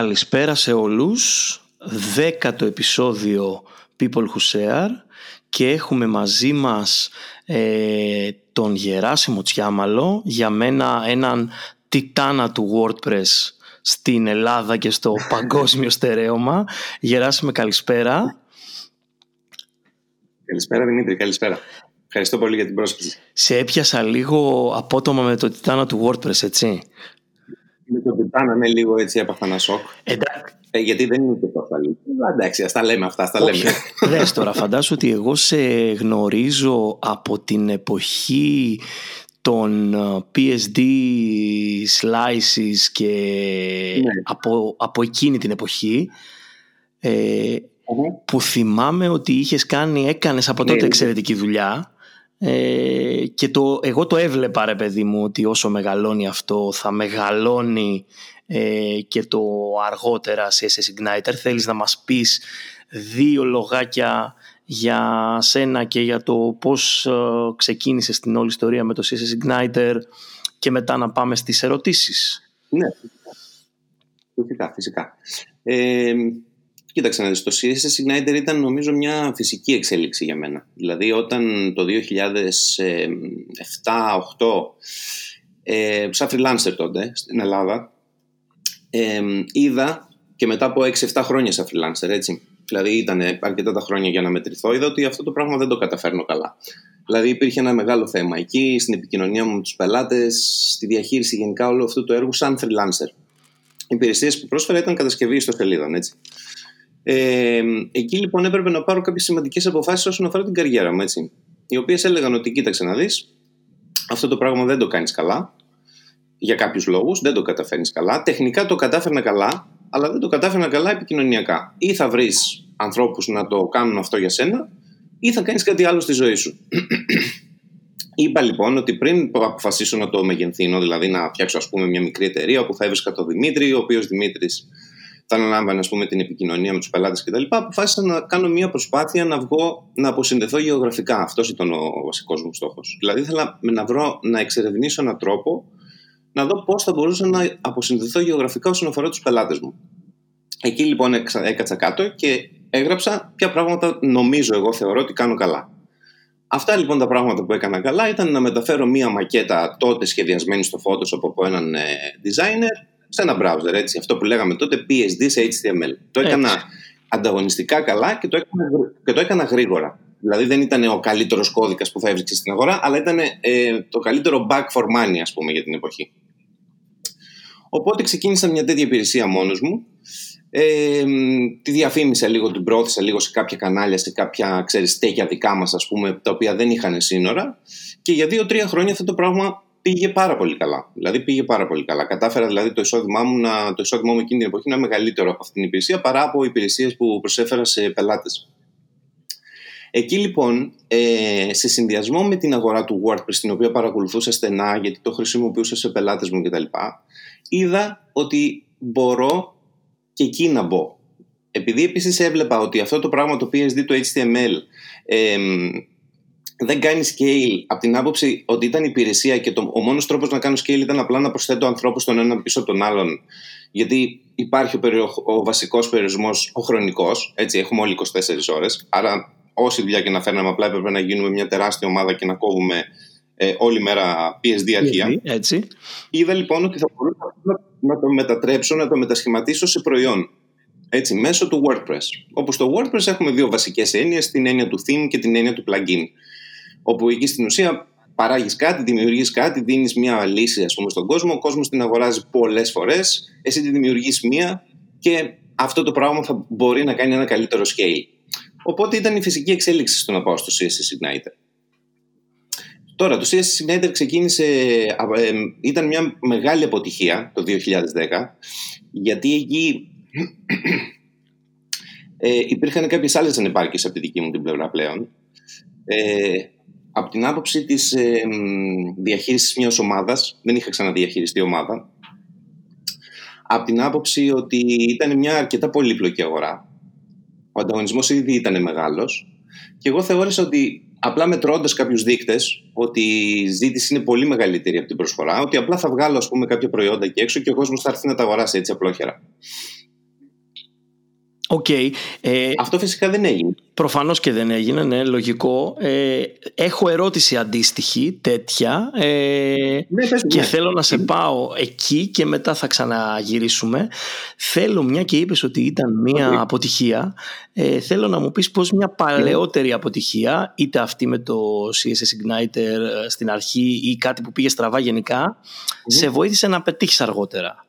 Καλησπέρα σε όλους. Δέκατο επεισόδιο People Who Share και έχουμε μαζί μας ε, τον Γεράσιμο Τσιάμαλο, για μένα έναν τιτάνα του WordPress στην Ελλάδα και στο παγκόσμιο στερέωμα. Γεράσιμε καλησπέρα. Καλησπέρα Δημήτρη, καλησπέρα. Ευχαριστώ πολύ για την πρόσκληση. Σε έπιασα λίγο απότομα με το τιτάνα του WordPress, έτσι. Με το τιτάνα, ναι, λίγο έτσι έπαθα ένα σοκ. Εντάξει. Ε, γιατί δεν είναι και το ασφαλή. Εντάξει, ας τα λέμε αυτά, ας τα λέμε. Δες τώρα, φαντάσου ότι εγώ σε γνωρίζω από την εποχή των ε, PSD slices και Ναι. από, από εκείνη την εποχή ε, που θυμάμαι ότι είχες κάνει, έκανες από τότε Ναι. εξαιρετική δουλειά ε, και το, εγώ το έβλεπα ρε παιδί μου ότι όσο μεγαλώνει αυτό θα μεγαλώνει ε, και το αργότερα σε CSS Igniter θέλεις να μας πεις δύο λογάκια για σένα και για το πώς ε, ξεκίνησες την όλη ιστορία με το CSS Igniter και μετά να πάμε στις ερωτήσεις; Ναι, φυσικά, φυσικά. Ε, κοίταξε να δεις, το CSS Igniter ήταν νομίζω μια φυσική εξέλιξη για μένα. Δηλαδή όταν το 2007-2008 ε, σαν freelancer τότε στην Ελλάδα ε, είδα και μετά από 6-7 χρόνια σαν freelancer έτσι. Δηλαδή ήταν αρκετά τα χρόνια για να μετρηθώ. Είδα ότι αυτό το πράγμα δεν το καταφέρνω καλά. Δηλαδή υπήρχε ένα μεγάλο θέμα εκεί στην επικοινωνία μου με τους πελάτες στη διαχείριση γενικά όλο αυτό το έργο σαν freelancer. Οι υπηρεσίες που πρόσφερα ήταν κατασκευή ιστοσελίδων έτσι ε, εκεί λοιπόν έπρεπε να πάρω κάποιες σημαντικές αποφάσεις όσον αφορά την καριέρα μου έτσι οι οποίες έλεγαν ότι κοίταξε να δεις αυτό το πράγμα δεν το κάνεις καλά για κάποιους λόγους, δεν το καταφέρνεις καλά. Τεχνικά το κατάφερνα καλά, αλλά δεν το κατάφερνα καλά επικοινωνιακά. Ή θα βρεις ανθρώπους να το κάνουν αυτό για σένα, ή θα κάνεις κάτι άλλο στη ζωή σου. Είπα λοιπόν ότι πριν αποφασίσω να το μεγενθύνω, δηλαδή να φτιάξω ας πούμε μια μικρή εταιρεία όπου θα έβρισκα τον Δημήτρη, ο οποίος Δημήτρης θα αναλάμβανε ας πούμε, την επικοινωνία με τους πελάτες κτλ. Αποφάσισα να κάνω μια προσπάθεια να βγω, να αποσυνδεθώ γεωγραφικά. Αυτός ήταν ο βασικός μου στόχος. Δηλαδή ήθελα να, βρω, να εξερευνήσω έναν τρόπο να δω πώς θα μπορούσα να αποσυνδεθώ γεωγραφικά όσον αφορά τους πελάτες μου. Εκεί λοιπόν έξα- έκατσα κάτω και έγραψα ποια πράγματα νομίζω εγώ θεωρώ ότι κάνω καλά. Αυτά λοιπόν τα πράγματα που έκανα καλά ήταν να μεταφέρω μία μακέτα τότε σχεδιασμένη στο Photoshop από έναν ε, designer σε ένα browser, έτσι, αυτό που λέγαμε τότε PSD σε HTML. Το έκανα Έτσι. ανταγωνιστικά καλά και το έκανα, γρ- και το έκανα γρήγορα. Δηλαδή δεν ήταν ο καλύτερος κώδικας που θα έβρισκε στην αγορά, αλλά ήταν ε, το καλύτερο back for money, ας πούμε, για την εποχή. Οπότε ξεκίνησα μια τέτοια υπηρεσία μόνος μου. Ε, τη διαφήμισα λίγο, την πρόθεσα λίγο σε κάποια κανάλια, σε κάποια ξέρεις, στέκια δικά μας ας πούμε, τα οποία δεν είχαν σύνορα και για δύο-τρία χρόνια αυτό το πράγμα πήγε πάρα πολύ καλά. Δηλαδή πήγε πάρα πολύ καλά. Κατάφερα δηλαδή το εισόδημά μου, να, το εισόδημά μου εκείνη την εποχή να είναι μεγαλύτερο από αυτή την υπηρεσία παρά από υπηρεσίες που προσέφερα σε πελάτες. Εκεί λοιπόν, ε, σε συνδυασμό με την αγορά του WordPress, την οποία παρακολουθούσα στενά γιατί το χρησιμοποιούσα σε πελάτες μου κτλ. Είδα ότι μπορώ και εκεί να μπω. Επειδή επίσης έβλεπα ότι αυτό το πράγμα το PSD, το HTML, εμ, δεν κάνει scale από την άποψη ότι ήταν υπηρεσία και το, ο μόνος τρόπος να κάνω scale ήταν απλά να προσθέτω ανθρώπους τον έναν πίσω από τον άλλον γιατί υπάρχει ο, περιο, ο βασικός περιορισμός, ο χρονικός, έτσι έχουμε όλοι 24 ώρες, άρα όση δουλειά και να φέρναμε απλά έπρεπε να γίνουμε μια τεράστια ομάδα και να κόβουμε ε, όλη μέρα PSD αρχεία. Έτσι. Είδα λοιπόν ότι θα μπορούσα να, να το μετατρέψω, να το μετασχηματίσω σε προϊόν. Έτσι, μέσω του WordPress. Όπου στο WordPress έχουμε δύο βασικές έννοιες, την έννοια του theme και την έννοια του plugin. Όπου εκεί στην ουσία παράγεις κάτι, δημιουργείς κάτι, δίνεις μια λύση ας πούμε, στον κόσμο, ο κόσμος την αγοράζει πολλές φορές, εσύ τη δημιουργείς μία και αυτό το πράγμα θα μπορεί να κάνει ένα καλύτερο scale. Οπότε ήταν η φυσική εξέλιξη στο να πάω στο CSS Igniter. Τώρα, το CSS Igniter ξεκίνησε, α, ε, ήταν μια μεγάλη αποτυχία το 2010, γιατί εκεί ε, υπήρχαν κάποιες άλλες ανεπάρκειες από τη δική μου την πλευρά πλέον. Ε, από την άποψη της ε, μ, διαχείρισης μιας ομάδας, δεν είχα ξαναδιαχειριστεί ομάδα, από την άποψη ότι ήταν μια αρκετά πολύπλοκη αγορά. Ο ανταγωνισμός ήδη ήταν μεγάλος και εγώ θεώρησα ότι απλά μετρώντας κάποιους δείκτες, ότι η ζήτηση είναι πολύ μεγαλύτερη από την προσφορά, ότι απλά θα βγάλω ας πούμε, κάποια προϊόντα εκεί έξω και ο κόσμος θα έρθει να τα αγοράσει έτσι απλόχερα. Okay. Ε, Αυτό φυσικά δεν έγινε. Προφανώς και δεν έγινε, ναι, λογικό. Ε, έχω ερώτηση αντίστοιχη, τέτοια, ε, ναι, και ναι. θέλω να σε πάω εκεί και μετά θα ξαναγυρίσουμε. Θέλω, μια και είπες ότι ήταν μια αποτυχία, ε, θέλω να μου πεις πως μια παλαιότερη αποτυχία, είτε αυτή με το CSS Igniter ε, στην αρχή ή κάτι που πήγε στραβά γενικά, σε βοήθησε να πετύχεις αργότερα.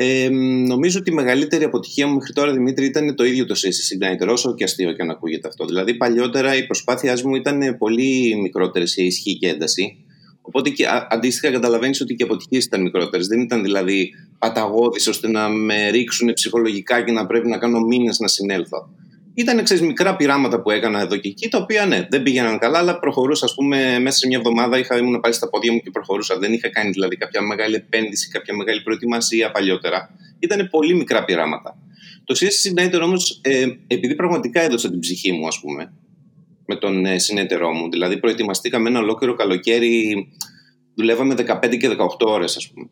Ε, νομίζω ότι η μεγαλύτερη αποτυχία μου μέχρι τώρα, Δημήτρη, ήταν το ίδιο το CSS Igniter, όσο και αστείο και αν ακούγεται αυτό. Δηλαδή, παλιότερα οι προσπάθειάς μου ήταν πολύ μικρότερες σε ισχύ και ένταση. Οπότε και, αντίστοιχα καταλαβαίνεις ότι και οι αποτυχίες ήταν μικρότερες. Δεν ήταν δηλαδή παταγώδεις ώστε να με ρίξουν ψυχολογικά και να πρέπει να κάνω μήνες να συνέλθω. Ήταν ξέρεις, μικρά πειράματα που έκανα εδώ και εκεί, τα οποία ναι, δεν πήγαιναν καλά, αλλά προχωρούσα. Α πούμε, μέσα σε μια εβδομάδα είχα, ήμουν πάλι στα πόδια μου και προχωρούσα. Δεν είχα κάνει δηλαδή κάποια μεγάλη επένδυση, κάποια μεγάλη προετοιμασία παλιότερα. Ήταν πολύ μικρά πειράματα. Το CSS Igniter όμως, ε, επειδή πραγματικά έδωσα την ψυχή μου, ας πούμε, με τον ε, συνέτερό μου, δηλαδή προετοιμαστήκαμε ένα ολόκληρο καλοκαίρι, δουλεύαμε 15 και 18 ώρες, ας πούμε.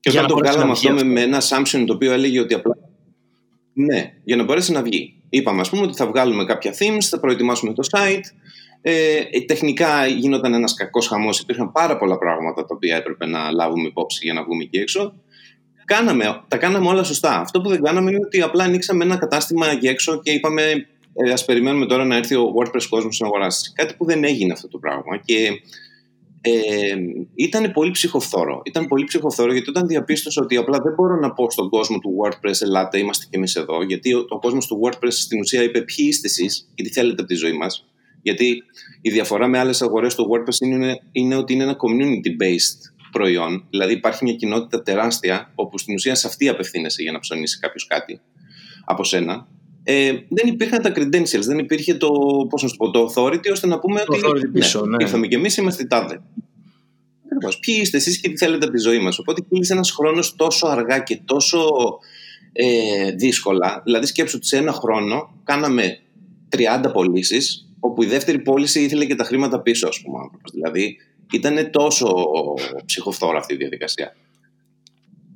Και όταν το βγάλαμε αυτό, αυτό με ένα assumption το οποίο έλεγε ότι απλά. Ναι, για να μπορέσει να βγει. Είπαμε, ας πούμε, ότι θα βγάλουμε κάποια themes, θα προετοιμάσουμε το site. Ε, τεχνικά γινόταν ένας κακός χαμός. Υπήρχαν πάρα πολλά πράγματα τα οποία έπρεπε να λάβουμε υπόψη για να βγούμε εκεί έξω. Κάναμε, τα κάναμε όλα σωστά. Αυτό που δεν κάναμε είναι ότι απλά ανοίξαμε ένα κατάστημα εκεί έξω και είπαμε ε, ας περιμένουμε τώρα να έρθει ο WordPress κόσμος να αγοράσει. Κάτι που δεν έγινε αυτό το πράγμα και ε, ήταν πολύ ψυχοφθόρο. Ήταν πολύ ψυχοφθόρο γιατί όταν διαπίστωσα ότι απλά δεν μπορώ να πω στον κόσμο του WordPress Ελάτε, είμαστε κι εμείς εδώ. Γιατί ο, ο κόσμος του WordPress στην ουσία είπε ποιοι είστε εσείς και τι θέλετε από τη ζωή μας. Γιατί η διαφορά με άλλες αγορές του WordPress είναι, είναι ότι είναι ένα community-based προϊόν. Δηλαδή υπάρχει μια κοινότητα τεράστια όπου στην ουσία σε αυτή απευθύνεσαι για να ψωνίσεις κάποιος κάτι από σένα ε, δεν υπήρχαν τα credentials, δεν υπήρχε το, πώς να σου πω, το authority ώστε να πούμε το ότι ναι, πίσω, ναι, ήρθαμε και εμείς είμαστε τάδε. Ποιοι είστε εσείς και τι θέλετε από τη ζωή μας. Οπότε κύλησε ένας χρόνος τόσο αργά και τόσο ε, δύσκολα. Δηλαδή σκέψου ότι σε ένα χρόνο κάναμε 30 πωλήσεις, όπου η δεύτερη πώληση ήθελε και τα χρήματα πίσω, ας πούμε. Δηλαδή ήταν τόσο ψυχοφθόρα αυτή η διαδικασία.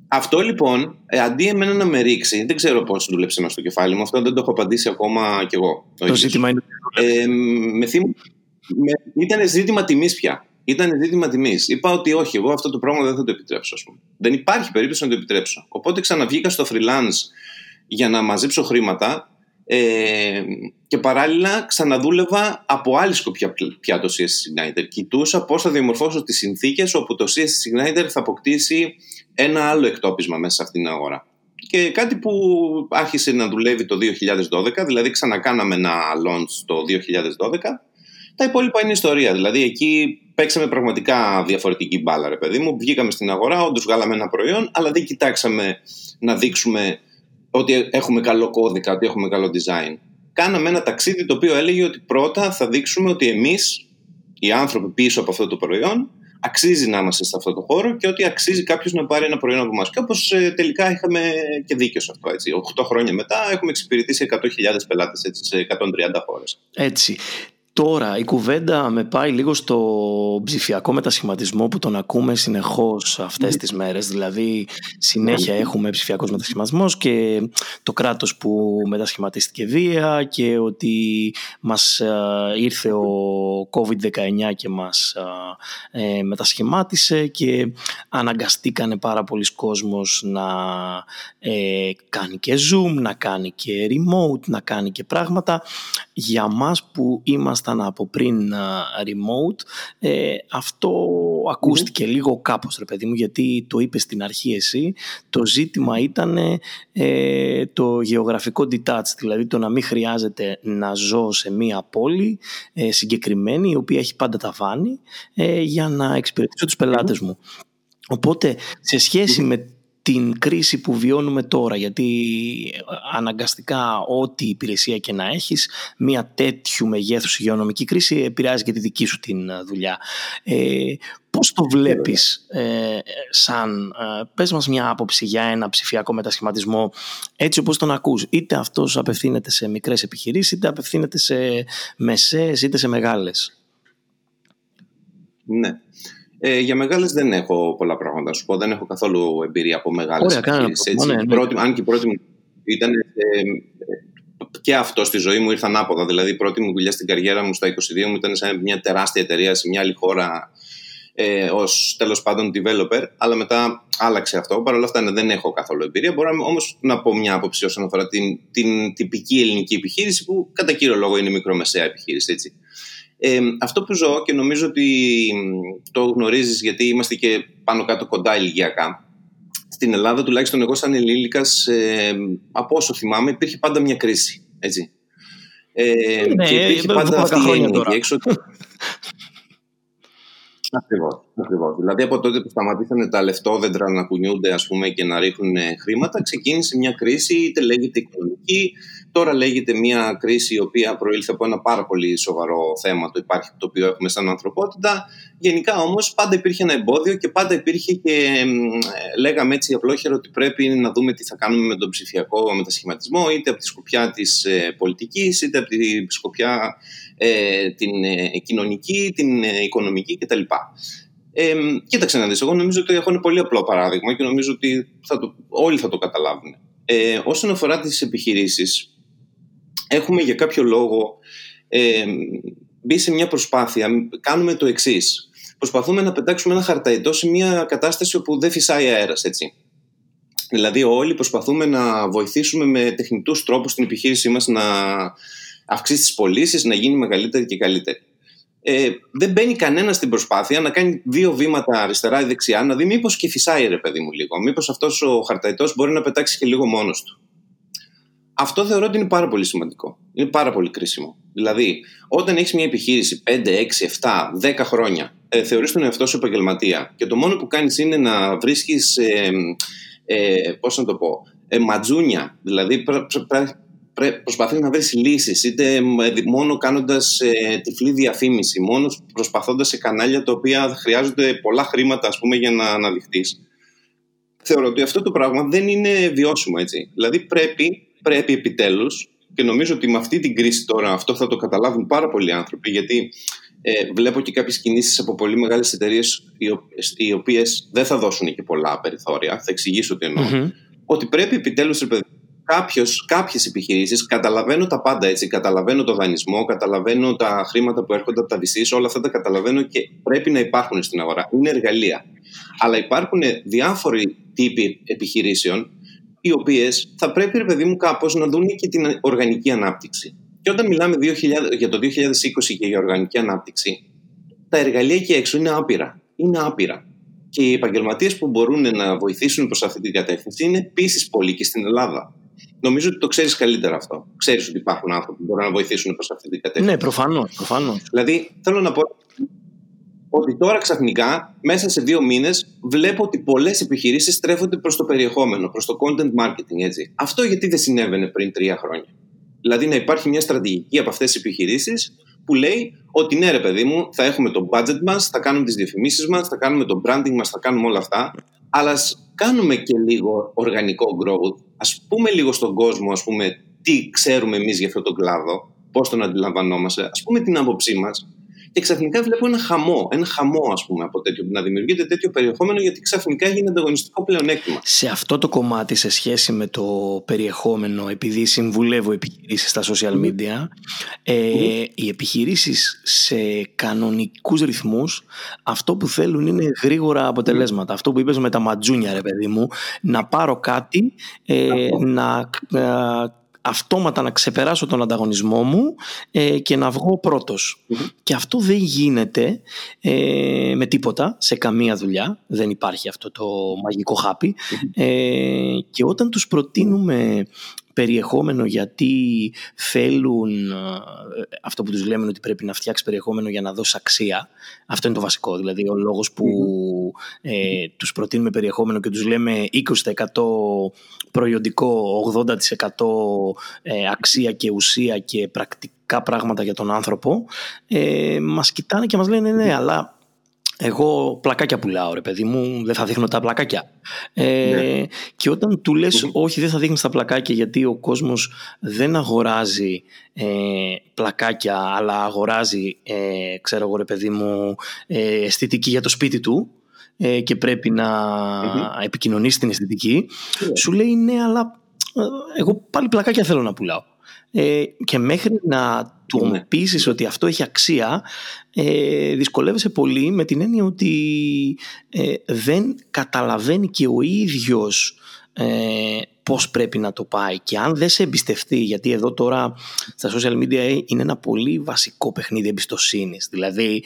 Αυτό λοιπόν, ε, αντί εμένα να με ρίξει, δεν ξέρω πώς δούλεψε μέσα στο κεφάλι μου, αυτό δεν το έχω απαντήσει ακόμα κι εγώ. Το, ζήτημα είναι. Ε, με θύμω, με, ήταν ζήτημα τιμής πια. Ήταν ζήτημα τιμής. Είπα ότι όχι, εγώ αυτό το πράγμα δεν θα το επιτρέψω. Ας πούμε. Δεν υπάρχει περίπτωση να το επιτρέψω. Οπότε ξαναβγήκα στο freelance για να μαζέψω χρήματα ε, και παράλληλα ξαναδούλευα από άλλη σκοπιά πια το CSS Igniter. Κοιτούσα πώς θα διαμορφώσω τις συνθήκες όπου το CSS Igniter θα αποκτήσει ένα άλλο εκτόπισμα μέσα σε αυτήν την αγορά. Και κάτι που άρχισε να δουλεύει το 2012, δηλαδή ξανακάναμε ένα launch το 2012, τα υπόλοιπα είναι ιστορία. Δηλαδή εκεί παίξαμε πραγματικά διαφορετική μπάλα, ρε παιδί μου. Βγήκαμε στην αγορά, όντως βγάλαμε ένα προϊόν, αλλά δεν κοιτάξαμε να δείξουμε ότι έχουμε καλό κώδικα, ότι έχουμε καλό design. Κάναμε ένα ταξίδι το οποίο έλεγε ότι πρώτα θα δείξουμε ότι εμείς, οι άνθρωποι πίσω από αυτό το προϊόν, αξίζει να είμαστε σε αυτό το χώρο και ότι αξίζει κάποιος να πάρει ένα προϊόν από εμάς. Και όπως ε, τελικά είχαμε και δίκιο σε αυτό. Έτσι. 8 χρόνια μετά έχουμε εξυπηρετήσει 100.000 πελάτες σε 130 χώρες. Έτσι. Τώρα η κουβέντα με πάει λίγο στο ψηφιακό μετασχηματισμό που τον ακούμε συνεχώς αυτές ναι. τις μέρες. Δηλαδή συνέχεια ναι. έχουμε ψηφιακός μετασχηματισμός και το κράτος που μετασχηματίστηκε βία και ότι μας ήρθε ο COVID-19 και μας ε, μετασχημάτισε και αναγκαστήκανε πάρα πολλοί κόσμος να ε, κάνει και Zoom, να κάνει και remote, να κάνει και πράγματα. Για μας που είμαστε ήμασταν από πριν remote, ε, αυτό ακούστηκε λίγο κάπως ρε παιδί μου γιατί το είπες στην αρχή εσύ. Το ζήτημα ήταν ε, το γεωγραφικό detach δηλαδή το να μην χρειάζεται να ζω σε μία πόλη ε, συγκεκριμένη η οποία έχει πάντα τα βάνη ε, για να εξυπηρετήσω τους πελάτες μου. Οπότε σε σχέση με την κρίση που βιώνουμε τώρα γιατί ε, αναγκαστικά ό,τι υπηρεσία και να έχεις μια τέτοιου μεγέθους υγειονομική κρίση επηρεάζει και τη δική σου την ε, δουλειά. Ε, πώς το βλέπεις ε, σαν, ε, πες μας μια άποψη για ένα ψηφιακό μετασχηματισμό έτσι όπως τον ακούς είτε αυτός απευθύνεται σε μικρές επιχειρήσεις είτε απευθύνεται σε μεσαίες είτε σε μεγάλες; Ναι. Ε, για μεγάλες δεν έχω πολλά πράγματα να σου πω. Δεν έχω καθόλου εμπειρία από μεγάλες επιχειρήσει. Ναι, ναι. Αν και η πρώτη μου ήταν. Ε, και αυτό στη ζωή μου ήρθε ανάποδα. Δηλαδή, η πρώτη μου δουλειά στην καριέρα μου στα 22 μου ήταν σε μια τεράστια εταιρεία σε μια άλλη χώρα ε, ως τέλος πάντων developer, αλλά μετά άλλαξε αυτό. Παρ' όλα αυτά ναι, δεν έχω καθόλου εμπειρία. Μπορώ όμως να πω μια άποψη όσον αφορά την, την τυπική ελληνική επιχείρηση, που κατά κύριο λόγο είναι μικρομεσαία επιχείρηση. Έτσι. Ε, αυτό που ζω και νομίζω ότι το γνωρίζεις γιατί είμαστε και πάνω κάτω κοντά ηλικιακά στην Ελλάδα τουλάχιστον εγώ σαν ενήλικας ε, από όσο θυμάμαι υπήρχε πάντα μια κρίση έτσι. Ε, ναι, και υπήρχε πάντα αυτή η έννοια έξω Ακριβώς. Δηλαδή από τότε που σταματήσανε τα λεφτόδεντρα να κουνιούνται ας πούμε, και να ρίχνουν χρήματα, ξεκίνησε μια κρίση, είτε λέγεται οικονομική, τώρα λέγεται μια κρίση η οποία προήλθε από ένα πάρα πολύ σοβαρό θέμα το, υπάρχει, το οποίο έχουμε σαν ανθρωπότητα. Γενικά όμως πάντα υπήρχε ένα εμπόδιο και πάντα υπήρχε και λέγαμε έτσι απλόχερα ότι πρέπει να δούμε τι θα κάνουμε με τον ψηφιακό μετασχηματισμό, είτε από τη σκοπιά της ε, πολιτικής, είτε από τη σκοπιά ε, την ε, κοινωνική, την ε, οικονομική κτλ. Ε, κοίταξε να δεις, εγώ νομίζω ότι έχω ένα πολύ απλό παράδειγμα και νομίζω ότι θα το, όλοι θα το καταλάβουν. Ε, όσον αφορά τις επιχειρήσεις, έχουμε για κάποιο λόγο ε, μπει σε μια προσπάθεια, κάνουμε το εξής. Προσπαθούμε να πετάξουμε ένα χαρταϊτό σε μια κατάσταση όπου δεν φυσάει αέρας, έτσι. Δηλαδή όλοι προσπαθούμε να βοηθήσουμε με τεχνητούς τρόπους την επιχείρησή μας να αυξήσει τις πωλήσεις, να γίνει μεγαλύτερη και καλύτερη. Ε, δεν μπαίνει κανένας στην προσπάθεια να κάνει δύο βήματα αριστερά ή δεξιά, να δει μήπως και φυσάει ρε παιδί μου λίγο. Μήπως αυτός ο χαρταϊτό μπορεί να πετάξει και λίγο μόνος του. Αυτό θεωρώ ότι είναι πάρα πολύ σημαντικό. Είναι πάρα πολύ κρίσιμο. Δηλαδή, όταν έχεις μια επιχείρηση 5, 6, 7, 10 χρόνια, ε, θεωρείς τον εαυτό σου επαγγελματία και το μόνο που κάνεις είναι να βρίσκεις. Ε, ε, Πώς να το πω, ε, ματζούνια. Δηλαδή, προσπαθείς να βρεις λύσεις, είτε μόνο κάνοντας ε, τυφλή διαφήμιση, μόνος προσπαθώντας σε κανάλια τα οποία χρειάζονται πολλά χρήματα ας πούμε, για να αναδειχθεί. Θεωρώ ότι αυτό το πράγμα δεν είναι βιώσιμο έτσι. Δηλαδή πρέπει, πρέπει επιτέλους, και νομίζω ότι με αυτή την κρίση τώρα αυτό θα το καταλάβουν πάρα πολλοί άνθρωποι, γιατί ε, βλέπω και κάποιες κινήσεις από πολύ μεγάλες εταιρείες οι οποίες δεν θα δώσουν και πολλά περιθώρια. Θα εξηγήσω τι εννοω Ότι πρέπει επιτέλους, κάποιος, κάποιες επιχειρήσεις, καταλαβαίνω τα πάντα έτσι, καταλαβαίνω το δανεισμό, καταλαβαίνω τα χρήματα που έρχονται από τα VCs, όλα αυτά τα καταλαβαίνω και πρέπει να υπάρχουν στην αγορά. Είναι εργαλεία. Αλλά υπάρχουν διάφοροι τύποι επιχειρήσεων, οι οποίες θα πρέπει, ρε παιδί μου, κάπως να δουν και την οργανική ανάπτυξη. Και όταν μιλάμε 2000, για το 2020 και για οργανική ανάπτυξη, τα εργαλεία εκεί έξω είναι άπειρα. Είναι άπειρα. Και οι επαγγελματίες που μπορούν να βοηθήσουν προς αυτή την κατεύθυνση είναι επίσης πολλοί και στην Ελλάδα. Νομίζω ότι το ξέρεις καλύτερα αυτό. Ξέρεις ότι υπάρχουν άνθρωποι που μπορούν να βοηθήσουν προς αυτή την κατεύθυνση. Ναι, προφανώς. Προφανώς. Δηλαδή, θέλω να πω ότι τώρα ξαφνικά, μέσα σε δύο μήνες, βλέπω ότι πολλές επιχειρήσεις στρέφονται προς το περιεχόμενο, προς το content marketing. Έτσι. Αυτό γιατί δεν συνέβαινε πριν τρία χρόνια. Δηλαδή, να υπάρχει μια στρατηγική από αυτές τις επιχειρήσεις που λέει ότι ναι, ρε παιδί μου, θα έχουμε το budget μας, θα κάνουμε τις διαφημίσεις μας, θα κάνουμε το branding μας, θα κάνουμε όλα αυτά. Αλλά κάνουμε και λίγο οργανικό growth. Ας πούμε λίγο στον κόσμο, ας πούμε, τι ξέρουμε εμείς για αυτόν τον κλάδο, πώς τον αντιλαμβανόμαστε, ας πούμε την άποψή μας και ξαφνικά βλέπω ένα χαμό, ένα χαμό ας πούμε από τέτοιο, να δημιουργείται τέτοιο περιεχόμενο γιατί ξαφνικά έγινε ανταγωνιστικό πλεονέκτημα. Σε αυτό το κομμάτι σε σχέση με το περιεχόμενο, επειδή συμβουλεύω επιχειρήσεις στα social media, ε, οι επιχειρήσεις σε κανονικούς ρυθμούς αυτό που θέλουν είναι γρήγορα αποτελέσματα. Αυτό που είπες με τα ματζούνια ρε παιδί μου, να πάρω κάτι, ε, να αυτόματα να ξεπεράσω τον ανταγωνισμό μου ε, και να βγω Και αυτό δεν γίνεται ε, με τίποτα, σε καμία δουλειά. Δεν υπάρχει αυτό το μαγικό χάπι. Ε, και όταν τους προτείνουμε περιεχόμενο γιατί θέλουν ε, αυτό που τους λέμε ότι πρέπει να φτιάξει περιεχόμενο για να δώσει αξία. Αυτό είναι το βασικό. Δηλαδή ο λόγος που ε, τους προτείνουμε περιεχόμενο και τους λέμε 20% προϊόντικό, 80% ε, αξία και ουσία και πρακτικά πράγματα για τον άνθρωπο ε, μας κοιτάνε και μας λένε ναι, αλλά εγώ πλακάκια πουλάω ρε παιδί μου, δεν θα δείχνω τα πλακάκια. Ε, ναι. Και όταν του λες όχι δεν θα δείχνεις τα πλακάκια γιατί ο κόσμος δεν αγοράζει ε, πλακάκια αλλά αγοράζει ε, ξέρω εγώ ρε παιδί μου ε, αισθητική για το σπίτι του ε, και πρέπει να mm επικοινωνήσει την αισθητική ναι. σου λέει ναι αλλά εγώ πάλι πλακάκια θέλω να πουλάω. Ε, και μέχρι να του ναι. πείσεις ότι αυτό έχει αξία ε, δυσκολεύεσαι πολύ με την έννοια ότι ε, δεν καταλαβαίνει και ο ίδιος ε, πώς πρέπει να το πάει και αν δεν σε εμπιστευτεί γιατί εδώ τώρα στα social media είναι ένα πολύ βασικό παιχνίδι εμπιστοσύνης δηλαδή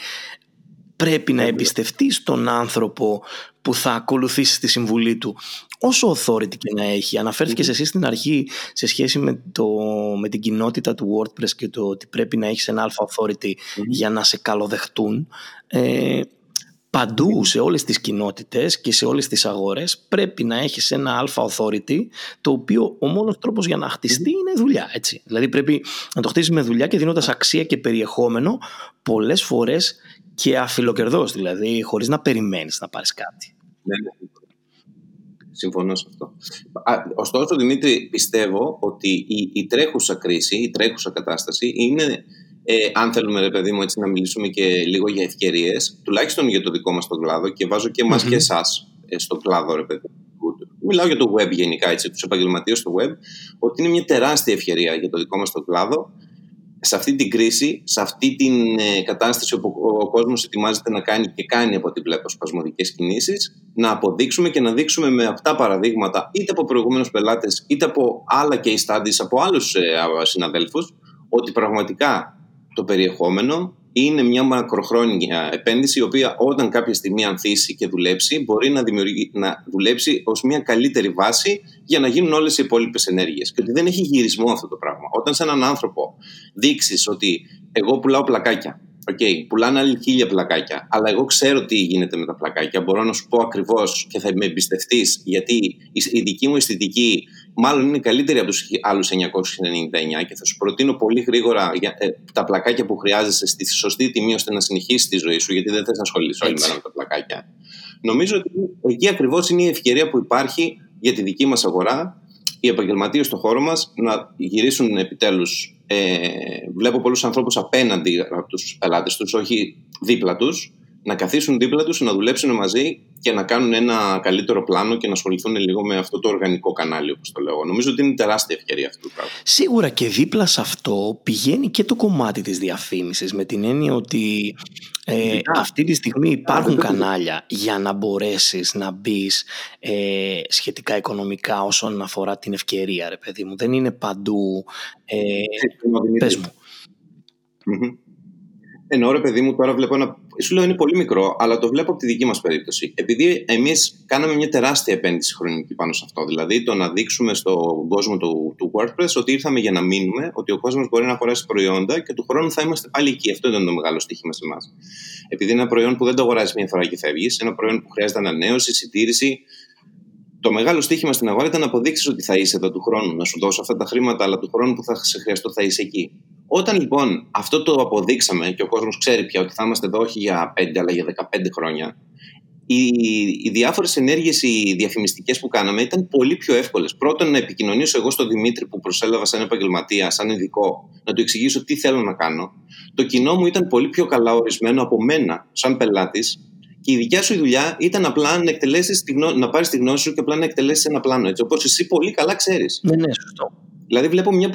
πρέπει να εμπιστευτείς τον άνθρωπο που θα ακολουθήσει τη συμβουλή του όσο authority και να έχει. Αναφέρθηκε εσύ στην αρχή σε σχέση με, το, με την κοινότητα του WordPress και το ότι πρέπει να έχεις ένα alpha authority για να σε καλοδεχτούν. Ε, παντού σε όλες τις κοινότητες και σε όλες τις αγορές πρέπει να έχεις ένα alpha authority το οποίο ο μόνος τρόπος για να χτιστεί είναι δουλειά. Έτσι. Δηλαδή πρέπει να το χτίσεις με δουλειά και δίνοντας αξία και περιεχόμενο πολλές φορές και αφιλοκερδός δηλαδή χωρίς να περιμένεις να πάρεις κάτι. Ναι, ναι. Συμφωνώ σε αυτό. Ωστόσο, Δημήτρη, πιστεύω ότι η, η τρέχουσα κρίση, η τρέχουσα κατάσταση είναι, ε, αν θέλουμε, ρε παιδί μου, έτσι να μιλήσουμε και λίγο για ευκαιρίες, τουλάχιστον για το δικό μας τον κλάδο και βάζω και εμάς mm-hmm. και εσάς ε, στον κλάδο, ρε παιδί Μιλάω για το web γενικά, έτσι, τους επαγγελματίες στο web, ότι είναι μια τεράστια ευκαιρία για το δικό μας τον κλάδο σε αυτή την κρίση, σε αυτή την ε, κατάσταση όπου ο κόσμος ετοιμάζεται να κάνει και κάνει από ό,τι βλέπω σπασμωδικές κινήσεις, να αποδείξουμε και να δείξουμε με αυτά παραδείγματα είτε από προηγούμενους πελάτες είτε από άλλα case studies, από άλλους ε, συναδέλφους, ότι πραγματικά το περιεχόμενο είναι μια μακροχρόνια επένδυση η οποία όταν κάποια στιγμή ανθίσει και δουλέψει μπορεί να, να δουλέψει ως μια καλύτερη βάση για να γίνουν όλες οι υπόλοιπες ενέργειες και ότι δεν έχει γυρισμό αυτό το πράγμα. Όταν σε έναν άνθρωπο δείξεις ότι εγώ πουλάω πλακάκια okay, πουλάνε άλλοι χίλια πλακάκια, αλλά εγώ ξέρω τι γίνεται με τα πλακάκια. Μπορώ να σου πω ακριβώς και θα με εμπιστευτείς, γιατί η δική μου αισθητική μάλλον είναι καλύτερη από τους άλλους 999 και θα σου προτείνω πολύ γρήγορα ε, τα πλακάκια που χρειάζεσαι στη σωστή τιμή ώστε να συνεχίσεις τη ζωή σου, γιατί δεν θες να ασχολείσαι όλη μέρα με τα πλακάκια. Νομίζω ότι εκεί ακριβώς είναι η ευκαιρία που υπάρχει για τη δική μας αγορά, οι επαγγελματίες στον χώρο μας να γυρίσουν επιτέλους ε, βλέπω πολλούς ανθρώπους απέναντι από τους πελάτες τους, όχι δίπλα τους, να καθίσουν δίπλα τους, να δουλέψουν μαζί και να κάνουν ένα καλύτερο πλάνο και να ασχοληθούν λίγο με αυτό το οργανικό κανάλι, όπως το λέω. Νομίζω ότι είναι τεράστια ευκαιρία αυτό το πράγμα. Σίγουρα και δίπλα σε αυτό πηγαίνει και το κομμάτι της διαφήμισης με την έννοια ότι ε, αυτή τη στιγμή υπάρχουν κανάλια για να μπορέσεις να μπεις ε, σχετικά οικονομικά όσον αφορά την ευκαιρία, ρε παιδί μου. Δεν είναι παντού... Ε, πες μου. Ενώ ρε παιδί μου, τώρα βλέπω ένα. Σου λέω είναι πολύ μικρό, αλλά το βλέπω από τη δική μας περίπτωση. Επειδή εμείς κάναμε μια τεράστια επένδυση χρονική πάνω σε αυτό. Δηλαδή το να δείξουμε στον κόσμο του, του WordPress ότι ήρθαμε για να μείνουμε, ότι ο κόσμος μπορεί να αγοράσει προϊόντα και του χρόνου θα είμαστε πάλι εκεί. Αυτό ήταν το μεγάλο στοίχημα σε εμάς. Επειδή είναι ένα προϊόν που δεν το αγοράζεις μια φορά και φεύγεις, ένα προϊόν που χρειάζεται ανανέωση, συντήρηση. Το μεγάλο στοίχημα στην αγορά ήταν να αποδείξεις ότι θα είσαι εδώ του χρόνου, να σου δώσω αυτά τα χρήματα, αλλά του χρόνου που θα σε χρειαστώ θα είσαι εκεί. Όταν λοιπόν αυτό το αποδείξαμε και ο κόσμος ξέρει πια ότι θα είμαστε εδώ όχι για 5 αλλά για 15 χρόνια, οι, οι διάφορες ενέργειες, οι διαφημιστικές που κάναμε ήταν πολύ πιο εύκολες. Πρώτον, να επικοινωνήσω εγώ στον Δημήτρη που προσέλαβα σαν επαγγελματία, σαν ειδικό, να του εξηγήσω τι θέλω να κάνω. Το κοινό μου ήταν πολύ πιο καλά ορισμένο από μένα, σαν πελάτης, και η δικιά σου δουλειά ήταν απλά να, εκτελέσεις, να πάρεις τη γνώση σου και απλά να εκτελέσεις ένα πλάνο. Έτσι, όπως εσύ πολύ καλά ξέρεις. Ναι, ναι, σωστό. Δηλαδή, βλέπω μια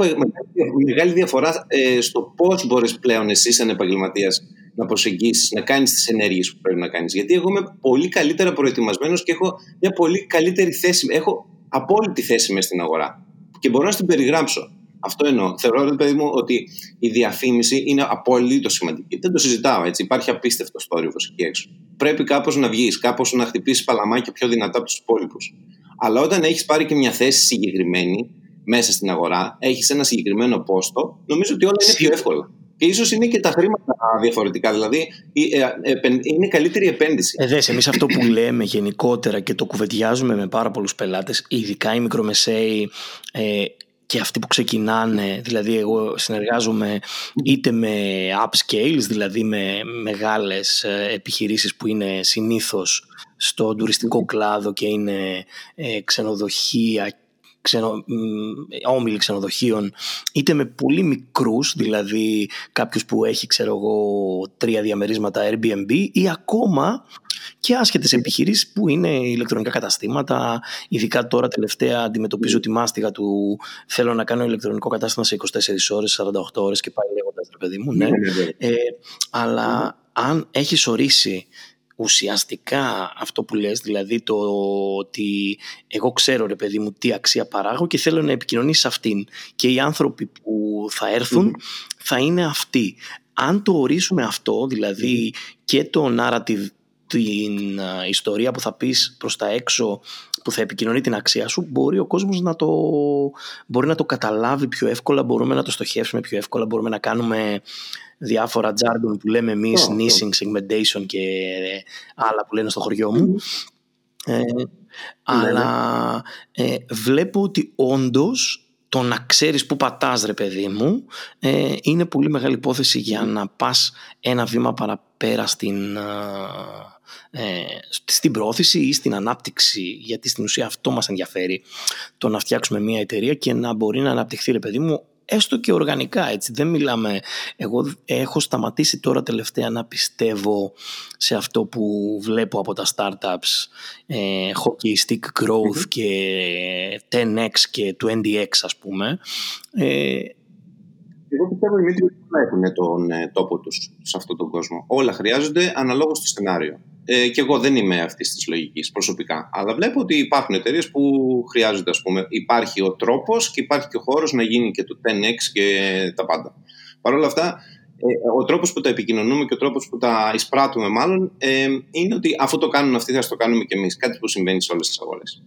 μεγάλη διαφορά ε, στο πώς μπορείς πλέον εσύ, σαν επαγγελματίας, να προσεγγίσεις, να κάνεις τις ενέργειες που πρέπει να κάνεις. Γιατί εγώ είμαι πολύ καλύτερα προετοιμασμένος και έχω μια πολύ καλύτερη θέση. Έχω απόλυτη θέση μέσα στην αγορά. Και μπορώ να την περιγράψω. Αυτό εννοώ. Θεωρώ, παιδί μου, ότι η διαφήμιση είναι απολύτως σημαντική. Δεν το συζητάω έτσι. Υπάρχει απίστευτο στόριο εκεί έξω. Πρέπει κάπως να βγεις, κάπως να χτυπήσεις παλαμάκια πιο δυνατά από τους υπόλοιπους. Αλλά όταν έχεις πάρει και μια θέση συγκεκριμένη, μέσα στην αγορά, έχεις ένα συγκεκριμένο πόστο, νομίζω ότι όλα είναι πιο εύκολα. Και ίσως είναι και τα χρήματα διαφορετικά. Δηλαδή, ε, είναι καλύτερη επένδυση. Ε, δες, εμείς αυτό που λέμε γενικότερα και το κουβεντιάζουμε με πάρα πολλούς πελάτες, ειδικά οι μικρομεσαίοι, ε, και αυτοί που ξεκινάνε, δηλαδή εγώ συνεργάζομαι είτε με upscales, δηλαδή με μεγάλες ε, επιχειρήσεις που είναι συνήθως στο τουριστικό κλάδο και είναι ε, ξενοδοχεία ξενο, όμιλοι ξενοδοχείων είτε με πολύ μικρούς δηλαδή κάποιους που έχει ξέρω εγώ τρία διαμερίσματα Airbnb ή ακόμα και άσχετες επιχειρήσεις που είναι ηλεκτρονικά καταστήματα ειδικά τώρα τελευταία αντιμετωπίζω τη μάστιγα του θέλω να κάνω ηλεκτρονικό κατάστημα σε 24 ώρες, 48 ώρες και πάει λέγοντας ρε παιδί μου ναι. ναι, ναι, ναι. Ε, αλλά αν έχεις ορίσει ουσιαστικά αυτό που λες, δηλαδή το ότι εγώ ξέρω ρε παιδί μου τι αξία παράγω και θέλω να επικοινωνήσει αυτήν. Και οι άνθρωποι που θα ερθουν θα είναι αυτοί. Αν το ορίσουμε αυτό, δηλαδή και το narrative την ιστορία που θα πεις προς τα έξω που θα επικοινωνεί την αξία σου μπορεί ο κόσμος να το, μπορεί να το καταλάβει πιο εύκολα μπορούμε να το στοχεύσουμε πιο εύκολα μπορούμε να κάνουμε διάφορα jargon που λέμε εμείς, oh, segmentation και άλλα που λένε στο χωριό μου. Ε, αλλά ε, βλέπω ότι όντως το να ξέρεις που πατάς ρε παιδί μου ε, είναι πολύ μεγάλη υπόθεση για να πας ένα βήμα παραπέρα στην, ε, στην πρόθεση ή στην ανάπτυξη γιατί στην ουσία αυτό μας ενδιαφέρει το να φτιάξουμε μια εταιρεία και να μπορεί να αναπτυχθεί ρε παιδί μου έστω και οργανικά έτσι δεν μιλάμε εγώ έχω σταματήσει τώρα τελευταία να πιστεύω σε αυτό που βλέπω από τα startups ε, hockey stick growth και 10x και 20x ας πούμε ε, εγώ πιστεύω οι ότι έχουν τον ε, τόπο τους σε αυτόν τον κόσμο. Όλα χρειάζονται αναλόγως στο σενάριο. Ε, και εγώ δεν είμαι αυτής της λογικής προσωπικά. Αλλά βλέπω ότι υπάρχουν εταιρείες που χρειάζονται, ας πούμε, υπάρχει ο τρόπος και υπάρχει και ο χώρος να γίνει και το 10x και τα πάντα. Παρ' όλα αυτά, ε, ο τρόπος που τα επικοινωνούμε και ο τρόπος που τα εισπράττουμε, μάλλον, ε, είναι ότι αφού το κάνουν αυτοί, θα το κάνουμε κι εμείς. Κάτι που συμβαίνει σε όλες τις αγορές.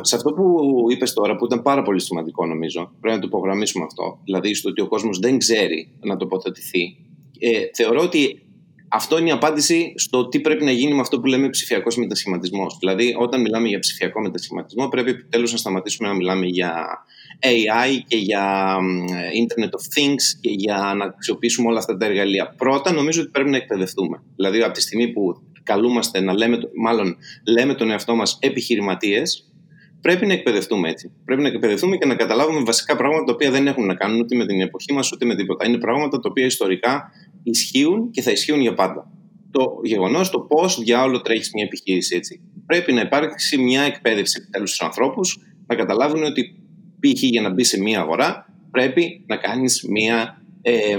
Σε αυτό που είπες τώρα, που ήταν πάρα πολύ σημαντικό νομίζω, πρέπει να το υπογραμμίσουμε αυτό. Δηλαδή, στο ότι ο κόσμος δεν ξέρει να τοποθετηθεί. Ε, θεωρώ ότι αυτό είναι η απάντηση στο τι πρέπει να γίνει με αυτό που λέμε ψηφιακός μετασχηματισμός. Δηλαδή, όταν μιλάμε για ψηφιακό μετασχηματισμό, πρέπει επιτέλους να σταματήσουμε να μιλάμε για AI και για Internet of Things και για να αξιοποιήσουμε όλα αυτά τα εργαλεία. Πρώτα, νομίζω ότι πρέπει να εκπαιδευτούμε. Δηλαδή, από τη στιγμή που καλούμαστε να λέμε, μάλλον λέμε τον εαυτό μας επιχειρηματίες, πρέπει να εκπαιδευτούμε έτσι. Πρέπει να εκπαιδευτούμε και να καταλάβουμε βασικά πράγματα τα οποία δεν έχουν να κάνουν ούτε με την εποχή μας ούτε με τίποτα. Είναι πράγματα τα οποία ιστορικά ισχύουν και θα ισχύουν για πάντα. Το γεγονός το πώς διάολο τρέχεις μια επιχείρηση έτσι. Πρέπει να υπάρξει μια εκπαίδευση επιτέλους στους ανθρώπους να καταλάβουν ότι π.χ. για να μπει σε μια αγορά πρέπει να κάνεις μια ε,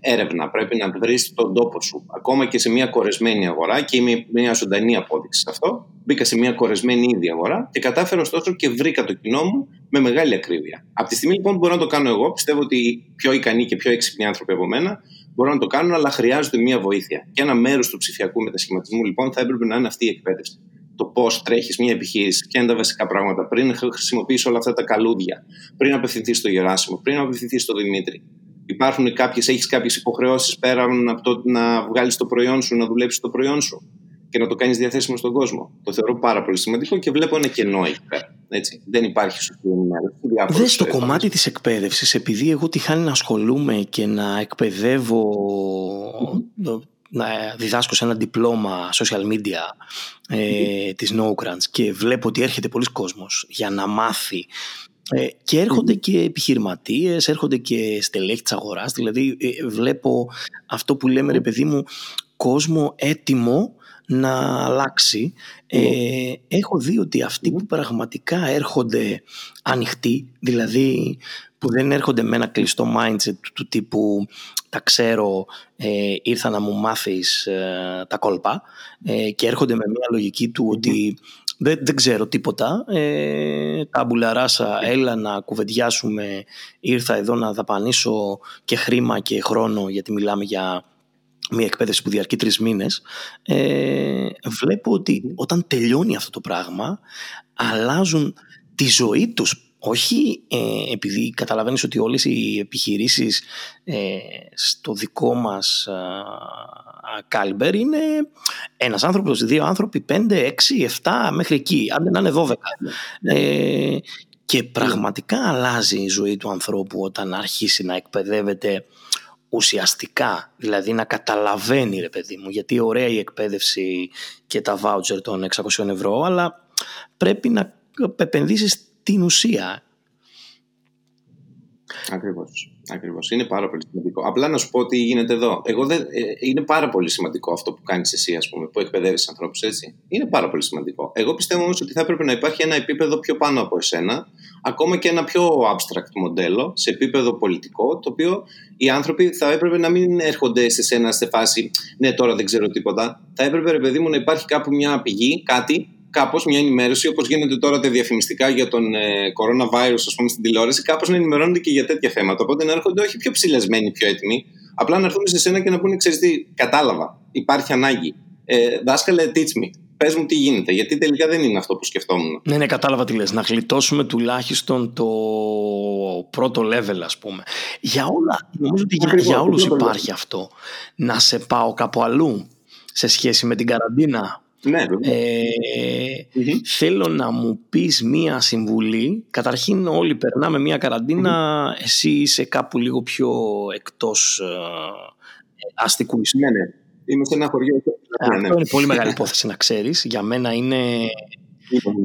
έρευνα. Πρέπει να βρεις τον τόπο σου. Ακόμα και σε μια κορεσμένη αγορά, και είμαι μια ζωντανή απόδειξη σε αυτό. Μπήκα σε μια κορεσμένη ήδη αγορά και κατάφερα ωστόσο και βρήκα το κοινό μου με μεγάλη ακρίβεια. Από τη στιγμή λοιπόν που μπορώ να το κάνω εγώ, πιστεύω ότι πιο ικανοί και πιο έξυπνοι άνθρωποι από μένα μπορούν να το κάνουν, αλλά χρειάζονται μια βοήθεια. Και ένα μέρος του ψηφιακού μετασχηματισμού λοιπόν θα έπρεπε να είναι αυτή η εκπαίδευση. Το πώς τρέχεις μια επιχείρηση, ποια είναι τα βασικά πράγματα, πριν χρησιμοποιήσει όλα αυτά τα καλούδια, πριν απευθυνθείς στο Γεράσιμο, πριν απευθυνθείς στο Δημήτρη. Υπάρχουν κάποιες, έχεις κάποιες υποχρεώσεις πέρα από το να βγάλεις το προϊόν σου, να δουλέψεις το προϊόν σου και να το κάνεις διαθέσιμο στον κόσμο. Το θεωρώ πάρα πολύ σημαντικό και βλέπω ένα κενό εκεί πέρα. Έτσι. Δεν υπάρχει σωστή ενημέρωση. Δες στο κομμάτι της εκπαίδευσης, επειδή εγώ τη χάνει να ασχολούμαι και να εκπαιδεύω να διδάσκω σε ένα διπλώμα social media ε, της Grants και βλέπω ότι έρχεται πολλοί κόσμος για να μάθει ε, και ερχονται και επιχειρηματίες, έρχονται και στελέχη της αγοράς, δηλαδή ε, βλέπω αυτό που λέμε ρε παιδί μου, κόσμο έτοιμο να αλλάξει. Ε, έχω δει ότι αυτοί που πραγματικά έρχονται ανοιχτοί, δηλαδή που δεν έρχονται με ένα κλειστό mindset του τύπου τα ξέρω, ε, ήρθα να μου μάθεις τα κόλπα και έρχονται με μια λογική του ότι δεν, δεν ξέρω τίποτα. Ε, τα μπουλαράσα, έλα να κουβεντιάσουμε. Ήρθα εδώ να δαπανίσω και χρήμα και χρόνο, γιατί μιλάμε για μια εκπαίδευση που διαρκεί τρεις μήνες. Ε, βλέπω ότι όταν τελειώνει αυτό το πράγμα, αλλάζουν τη ζωή τους όχι ε, επειδή καταλαβαίνεις ότι όλες οι επιχειρήσεις ε, στο δικό μας caliber είναι ένας άνθρωπος, δύο άνθρωποι, πέντε, έξι, εφτά μέχρι εκεί, αν δεν είναι δώδεκα. Ε, και πραγματικά αλλάζει η ζωή του ανθρώπου όταν αρχίσει να εκπαιδεύεται ουσιαστικά, δηλαδή να καταλαβαίνει ρε παιδί μου, γιατί ωραία η εκπαίδευση και τα voucher των 600 ευρώ, αλλά πρέπει να επενδύσεις την ουσία. Ακριβώς. Ακριβώς. Είναι πάρα πολύ σημαντικό. Απλά να σου πω τι γίνεται εδώ. Εγώ δεν, ε, είναι πάρα πολύ σημαντικό αυτό που κάνεις εσύ, ας πούμε, που εκπαιδεύεις ανθρώπους έτσι. Είναι πάρα πολύ σημαντικό. Εγώ πιστεύω όμως ότι θα έπρεπε να υπάρχει ένα επίπεδο πιο πάνω από εσένα, ακόμα και ένα πιο abstract μοντέλο, σε επίπεδο πολιτικό, το οποίο οι άνθρωποι θα έπρεπε να μην έρχονται σε σένα σε φάση Ναι, τώρα δεν ξέρω τίποτα. Θα έπρεπε, ρε παιδί μου, να υπάρχει κάπου μια πηγή, κάτι κάπως μια ενημέρωση, όπως γίνεται τώρα τα διαφημιστικά για τον ε, coronavirus, ας πούμε, στην τηλεόραση, κάπως να ενημερώνονται και για τέτοια θέματα. Οπότε να έρχονται όχι πιο ψηλεσμένοι, πιο έτοιμοι, απλά να έρθουν σε σένα και να πούνε, ξέρεις τι, κατάλαβα, υπάρχει ανάγκη. Ε, δάσκαλε, teach me. Πες μου τι γίνεται, γιατί τελικά δεν είναι αυτό που σκεφτόμουν. Ναι, ναι, κατάλαβα τι λες. Να γλιτώσουμε τουλάχιστον το πρώτο level, ας πούμε. Για όλα, νομίζω ότι για, για όλους υπάρχει αυτό. Να σε πάω κάπου αλλού σε σχέση με την καραντίνα. Ναι, ε, Θέλω να μου πεις μία συμβουλή. Καταρχήν όλοι περνάμε μία καραντίνα. Εσύ είσαι κάπου λίγο πιο εκτός ε, αστικού Ναι, ναι. Είμαι σε ένα χωριό. Αυτό ναι. είναι πολύ μεγάλη υπόθεση να ξέρεις. Για μένα είναι...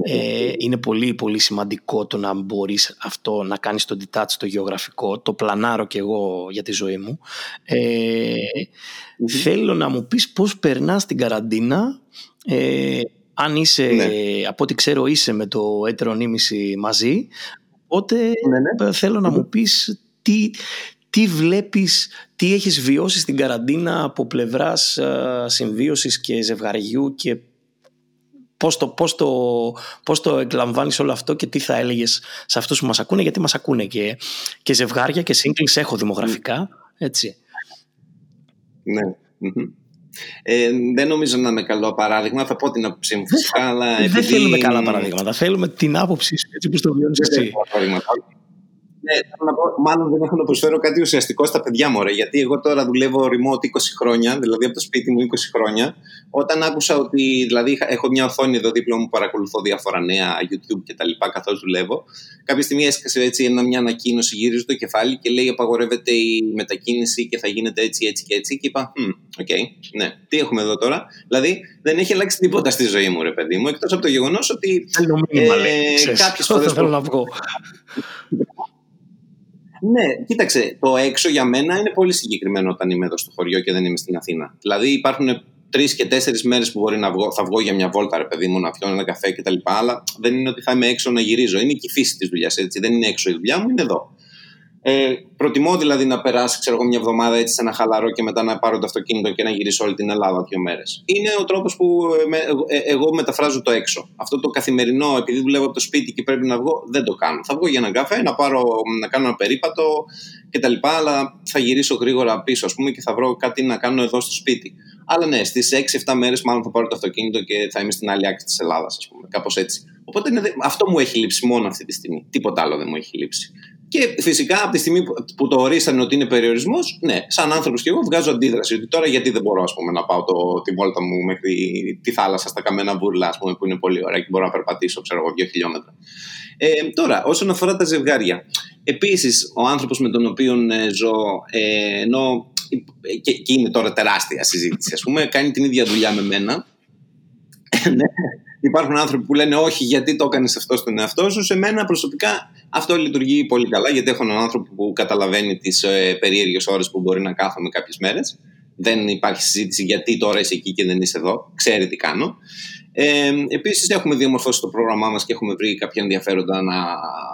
Ε, είναι πολύ πολύ σημαντικό το να μπορείς αυτό να κάνεις το detach το γεωγραφικό το πλανάρω και εγώ για τη ζωή μου ε, θέλω να μου πεις πώς περνάς την καραντίνα ε, αν είσαι, ναι. από ό,τι ξέρω είσαι με το έτερο νήμιση μαζί, οπότε ναι, ναι. θέλω να μου πεις τι, τι βλέπεις, τι έχεις βιώσει στην καραντίνα από πλευράς α, συμβίωσης και ζευγαριού και πώς το, πώς, το, πώς το εκλαμβάνεις όλο αυτό και τι θα έλεγες σε αυτούς που μας ακούνε γιατί μας ακούνε και, και ζευγάρια και σύγκλης έχω δημογραφικά έτσι. Ναι. Ε, δεν νομίζω να είναι καλό παράδειγμα. Θα πω την άποψή μου φυσικά. Αλλά επειδή... Δεν θέλουμε καλά παραδείγματα. Θέλουμε την άποψή σου έτσι που το βιώνεις εσύ. Ναι, θέλω να πω, μάλλον δεν έχω να προσφέρω κάτι ουσιαστικό στα παιδιά μου, γιατί εγώ τώρα δουλεύω remote 20 χρόνια, δηλαδή από το σπίτι μου 20 χρόνια. Όταν άκουσα ότι δηλαδή, έχω μια οθόνη εδώ δίπλα μου, παρακολουθώ διάφορα νέα YouTube και τα λοιπά καθώς δουλεύω. Κάποια στιγμή έσκασε έτσι ένα, μια ανακοίνωση, γύριζε το κεφάλι και λέει απαγορεύεται η μετακίνηση και θα γίνεται έτσι, έτσι και έτσι. Και είπα, okay, ναι, τι έχουμε εδώ τώρα; Δηλαδή δεν έχει αλλάξει τίποτα στη ζωή μου, ρε παιδί μου, εκτός από το γεγονός ότι. Ε, Κάποιες φορές. Θέλω να βγω. Ναι, κοίταξε, το έξω για μένα είναι πολύ συγκεκριμένο όταν είμαι εδώ στο χωριό και δεν είμαι στην Αθήνα. Δηλαδή υπάρχουν τρεις και τέσσερις μέρες που μπορεί να βγω, θα βγω για μια βόλτα, ρε παιδί μου, να πιω ένα καφέ κτλ. Αλλά δεν είναι ότι θα είμαι έξω να γυρίζω. Είναι και η φύση της δουλειάς, έτσι. Δεν είναι έξω η δουλειά μου, είναι εδώ. Ε, προτιμώ δηλαδή να περάσει ξέρω, μια εβδομάδα έτσι σε ένα χαλαρό και μετά να πάρω το αυτοκίνητο και να γυρίσω όλη την Ελλάδα δύο μέρες. Είναι ο τρόπος που ε, ε, εγώ μεταφράζω το έξω. Αυτό το καθημερινό, επειδή δουλεύω από το σπίτι και πρέπει να βγω, δεν το κάνω. Θα βγω για ένα καφέ, να, πάρω, να κάνω ένα περίπατο κτλ. Αλλά θα γυρίσω γρήγορα πίσω, ας πούμε, και θα βρω κάτι να κάνω εδώ στο σπίτι. Αλλά ναι, στις 6-7 μέρες μάλλον θα πάρω το αυτοκίνητο και θα είμαι στην άλλη άκρη της Ελλάδας, ας πούμε. Κάπως έτσι. Οπότε είναι, αυτό μου έχει λείψει μόνο αυτή τη στιγμή. Τίποτα άλλο δεν μου έχει λείψει. Και φυσικά από τη στιγμή που το ορίσανε ότι είναι περιορισμός, ναι, σαν άνθρωπος και εγώ βγάζω αντίδραση. Ότι τώρα γιατί δεν μπορώ ας πούμε, να πάω το, τη βόλτα μου μέχρι τη θάλασσα στα καμένα βούρλα, πούμε, που είναι πολύ ωραία και μπορώ να περπατήσω, ξέρω εγώ, δύο χιλιόμετρα. Ε, τώρα, όσον αφορά τα ζευγάρια. Επίσης, ο άνθρωπος με τον οποίο ε, ζω, ε, ενώ και, και είναι τώρα τεράστια συζήτηση, ας πούμε, κάνει την ίδια δουλειά με μένα. ναι, υπάρχουν άνθρωποι που λένε όχι γιατί το έκανες αυτό στον εαυτό σου. Σε μένα προσωπικά αυτό λειτουργεί πολύ καλά γιατί έχω έναν άνθρωπο που καταλαβαίνει τις ε, περίεργες ώρες που μπορεί να κάθομαι κάποιες μέρες. Δεν υπάρχει συζήτηση γιατί τώρα είσαι εκεί και δεν είσαι εδώ. Ξέρει τι κάνω. Ε, Επίσης, έχουμε διαμορφώσει το πρόγραμμά μας και έχουμε βρει κάποια ενδιαφέροντα να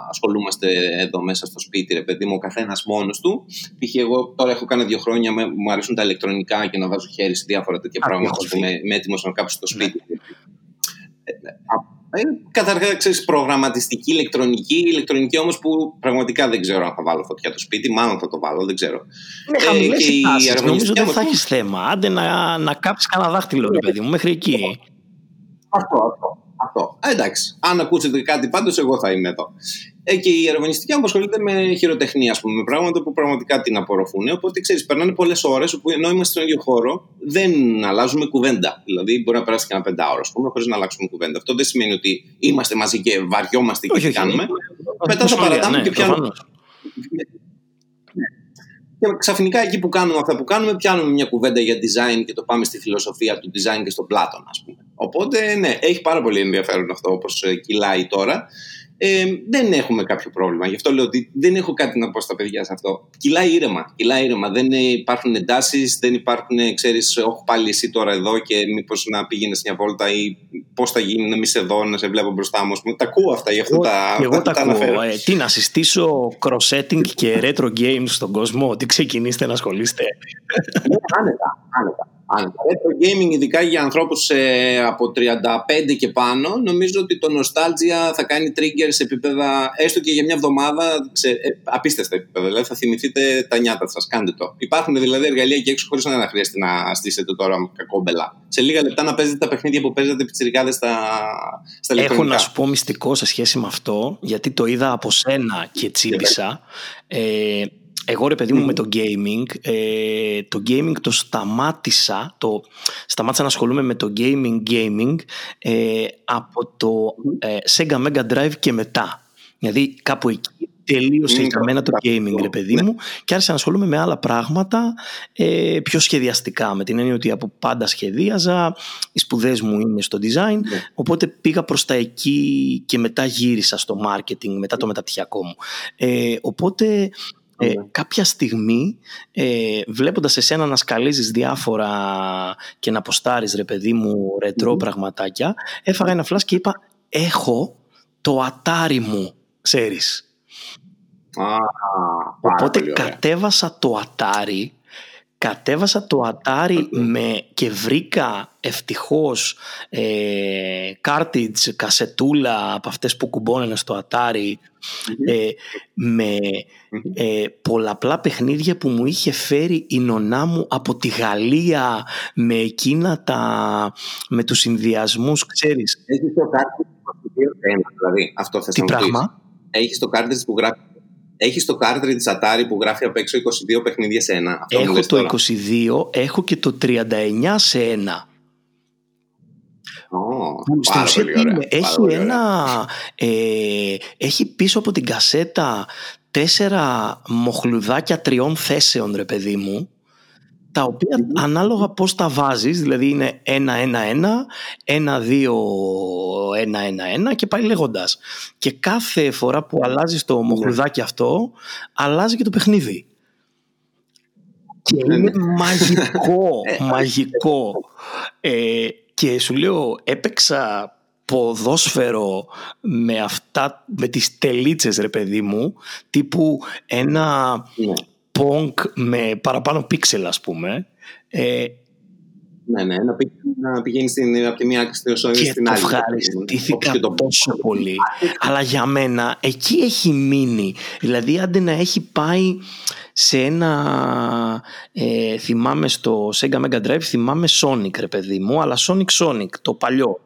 ασχολούμαστε εδώ μέσα στο σπίτι, ρε παιδί μου, ο καθένας μόνος του. Π.χ. εγώ τώρα έχω κάνει δύο χρόνια, μου αρέσουν τα ηλεκτρονικά και να βάζω χέρι σε διάφορα τέτοια πράγματα. Είμαι έτοιμος να κάψω στο σπίτι. Ναι. Ε, Καταρχά, ξέρεις, προγραμματιστική, ηλεκτρονική. Ηλεκτρονική όμως που πραγματικά δεν ξέρω αν θα βάλω φωτιά το σπίτι. Μάλλον θα το βάλω, δεν ξέρω. Ναι, ε, και η Νομίζω δεν θα έχεις θέμα. Άντε να, να κάψεις κανένα δάχτυλο, ρε παιδί μου, μέχρι εκεί. Αυτό, αυτό. αυτό. Ε, εντάξει. Αν ακούσετε κάτι πάντως, εγώ θα είμαι εδώ. Ε, και η αραβωνιστική μου ασχολείται με χειροτεχνία, ας πούμε, με πράγματα που πραγματικά την απορροφούν. Οπότε ξέρεις, περνάνε πολλές ώρες όπου ενώ είμαστε στον ίδιο χώρο δεν αλλάζουμε κουβέντα. Δηλαδή, μπορεί να περάσει και ένα πεντάωρο, ας πούμε, χωρίς να αλλάξουμε κουβέντα. Αυτό δεν σημαίνει ότι είμαστε μαζί και βαριόμαστε και τι κάνουμε. Μετά θα παρατάμε και πιάνουμε. Και ξαφνικά εκεί που κάνουμε αυτά που κάνουμε, πιάνουμε μια κουβέντα για design και το πάμε στη φιλοσοφία του design και στον Πλάτων, ας πούμε. Οπότε, ναι, έχει πάρα πολύ ενδιαφέρον αυτό όπως κυλάει τώρα ε, δεν έχουμε κάποιο πρόβλημα. Γι' αυτό λέω ότι δεν έχω κάτι να πω στα παιδιά σε αυτό. Κυλάει ήρεμα. Κυλάει ήρεμα. Δεν υπάρχουν εντάσεις, δεν υπάρχουν, ξέρεις, όχι πάλι εσύ τώρα εδώ και μήπως να πήγαινες μια βόλτα ή πώς θα γίνει να σε εδώ, να σε βλέπω μπροστά μου. Τα ακούω αυτά, γι' αυτό τα, εγώ τα, τα ακούω. Ε, τι να συστήσω cross-setting και retro games στον κόσμο, ότι ξεκινήστε να ασχολείστε. Ναι, άνετα, άνετα. Το gaming, ειδικά για ανθρώπους ε, από 35 και πάνω, νομίζω ότι το nostalgia θα κάνει trigger σε επίπεδα, έστω και για μια εβδομάδα, σε ε, απίστευτα επίπεδα. Δηλαδή θα θυμηθείτε τα νιάτα σας. Κάντε το. Υπάρχουν δηλαδή εργαλεία εκεί έξω χωρίς να χρειάζεται να στήσετε τώρα κακόμπελα. Σε λίγα λεπτά να παίζετε τα παιχνίδια που παίζετε πιτσιρικάδες στα, στα Έχω να σου πω μυστικό σε σχέση με αυτό, γιατί το είδα από σένα και τσίπησα. Ε, εγώ ρε παιδί μου με το gaming, ε, το gaming το σταμάτησα, το, σταμάτησα να ασχολούμαι με το gaming gaming ε, από το ε, Sega Mega Drive και μετά. Δηλαδή κάπου εκεί τελείωσε για μένα το gaming ρε παιδί μου και άρχισα να ασχολούμαι με άλλα πράγματα ε, πιο σχεδιαστικά με την έννοια ότι από πάντα σχεδίαζα οι σπουδές μου είναι στο design ναι. οπότε πήγα προς τα εκεί και μετά γύρισα στο marketing μετά το μεταπτυχιακό μου ε, οπότε ε, κάποια στιγμή ε, βλέποντας εσένα να σκαλίζεις διάφορα και να αποστάρεις ρε παιδί μου ρετρό πραγματάκια έφαγα ένα φλάς και είπα έχω το ατάρι μου ξέρεις οπότε κατέβασα το ατάρι κατέβασα το Atari με, και βρήκα ευτυχώς ε, cartridge, κασετούλα από αυτές που κουμπώνανε στο Atari ε, με ε, πολλαπλά παιχνίδια που μου είχε φέρει η νονά μου από τη Γαλλία με εκείνα τα με τους συνδυασμούς ξέρεις. Έχεις το cartridge δηλαδή αυτό θες Τι να πράγμα; Έχεις το cartridge που γράφει έχεις το cartridge Atari που γράφει απ' έξω 22 παιχνίδια σε ένα. Αυτό έχω το 22, έχω και το 39 σε ένα. Oh, στην ουσία έχει ένα ε, έχει πίσω από την κασέτα τέσσερα μοχλουδάκια τριών θέσεων ρε παιδί μου τα οποία ανάλογα πώς τα βάζεις, δηλαδή είναι 1-1-1, 1-2-1-1-1 και πάει λέγοντας. Και κάθε φορά που αλλάζεις το μοχλουδάκι αυτό, αλλάζει και το παιχνίδι. Και είναι ναι. μαγικό, ε, μαγικό. Ε, και σου λέω, έπαιξα ποδόσφαιρο με αυτά, με τις τελίτσες ρε παιδί μου, τύπου ένα ναι. Pong με παραπάνω πίξελ ας πούμε. Ε, ναι, ναι, να, να πηγαίνεις στην, από τη μία άκρη στην άλλη. Και το ευχαριστήθηκα τόσο πολύ. Αλλά για μένα εκεί έχει μείνει. Δηλαδή άντε να έχει πάει σε ένα ε, θυμάμαι στο Sega Mega Drive θυμάμαι Sonic ρε παιδί μου αλλά Sonic Sonic το παλιό.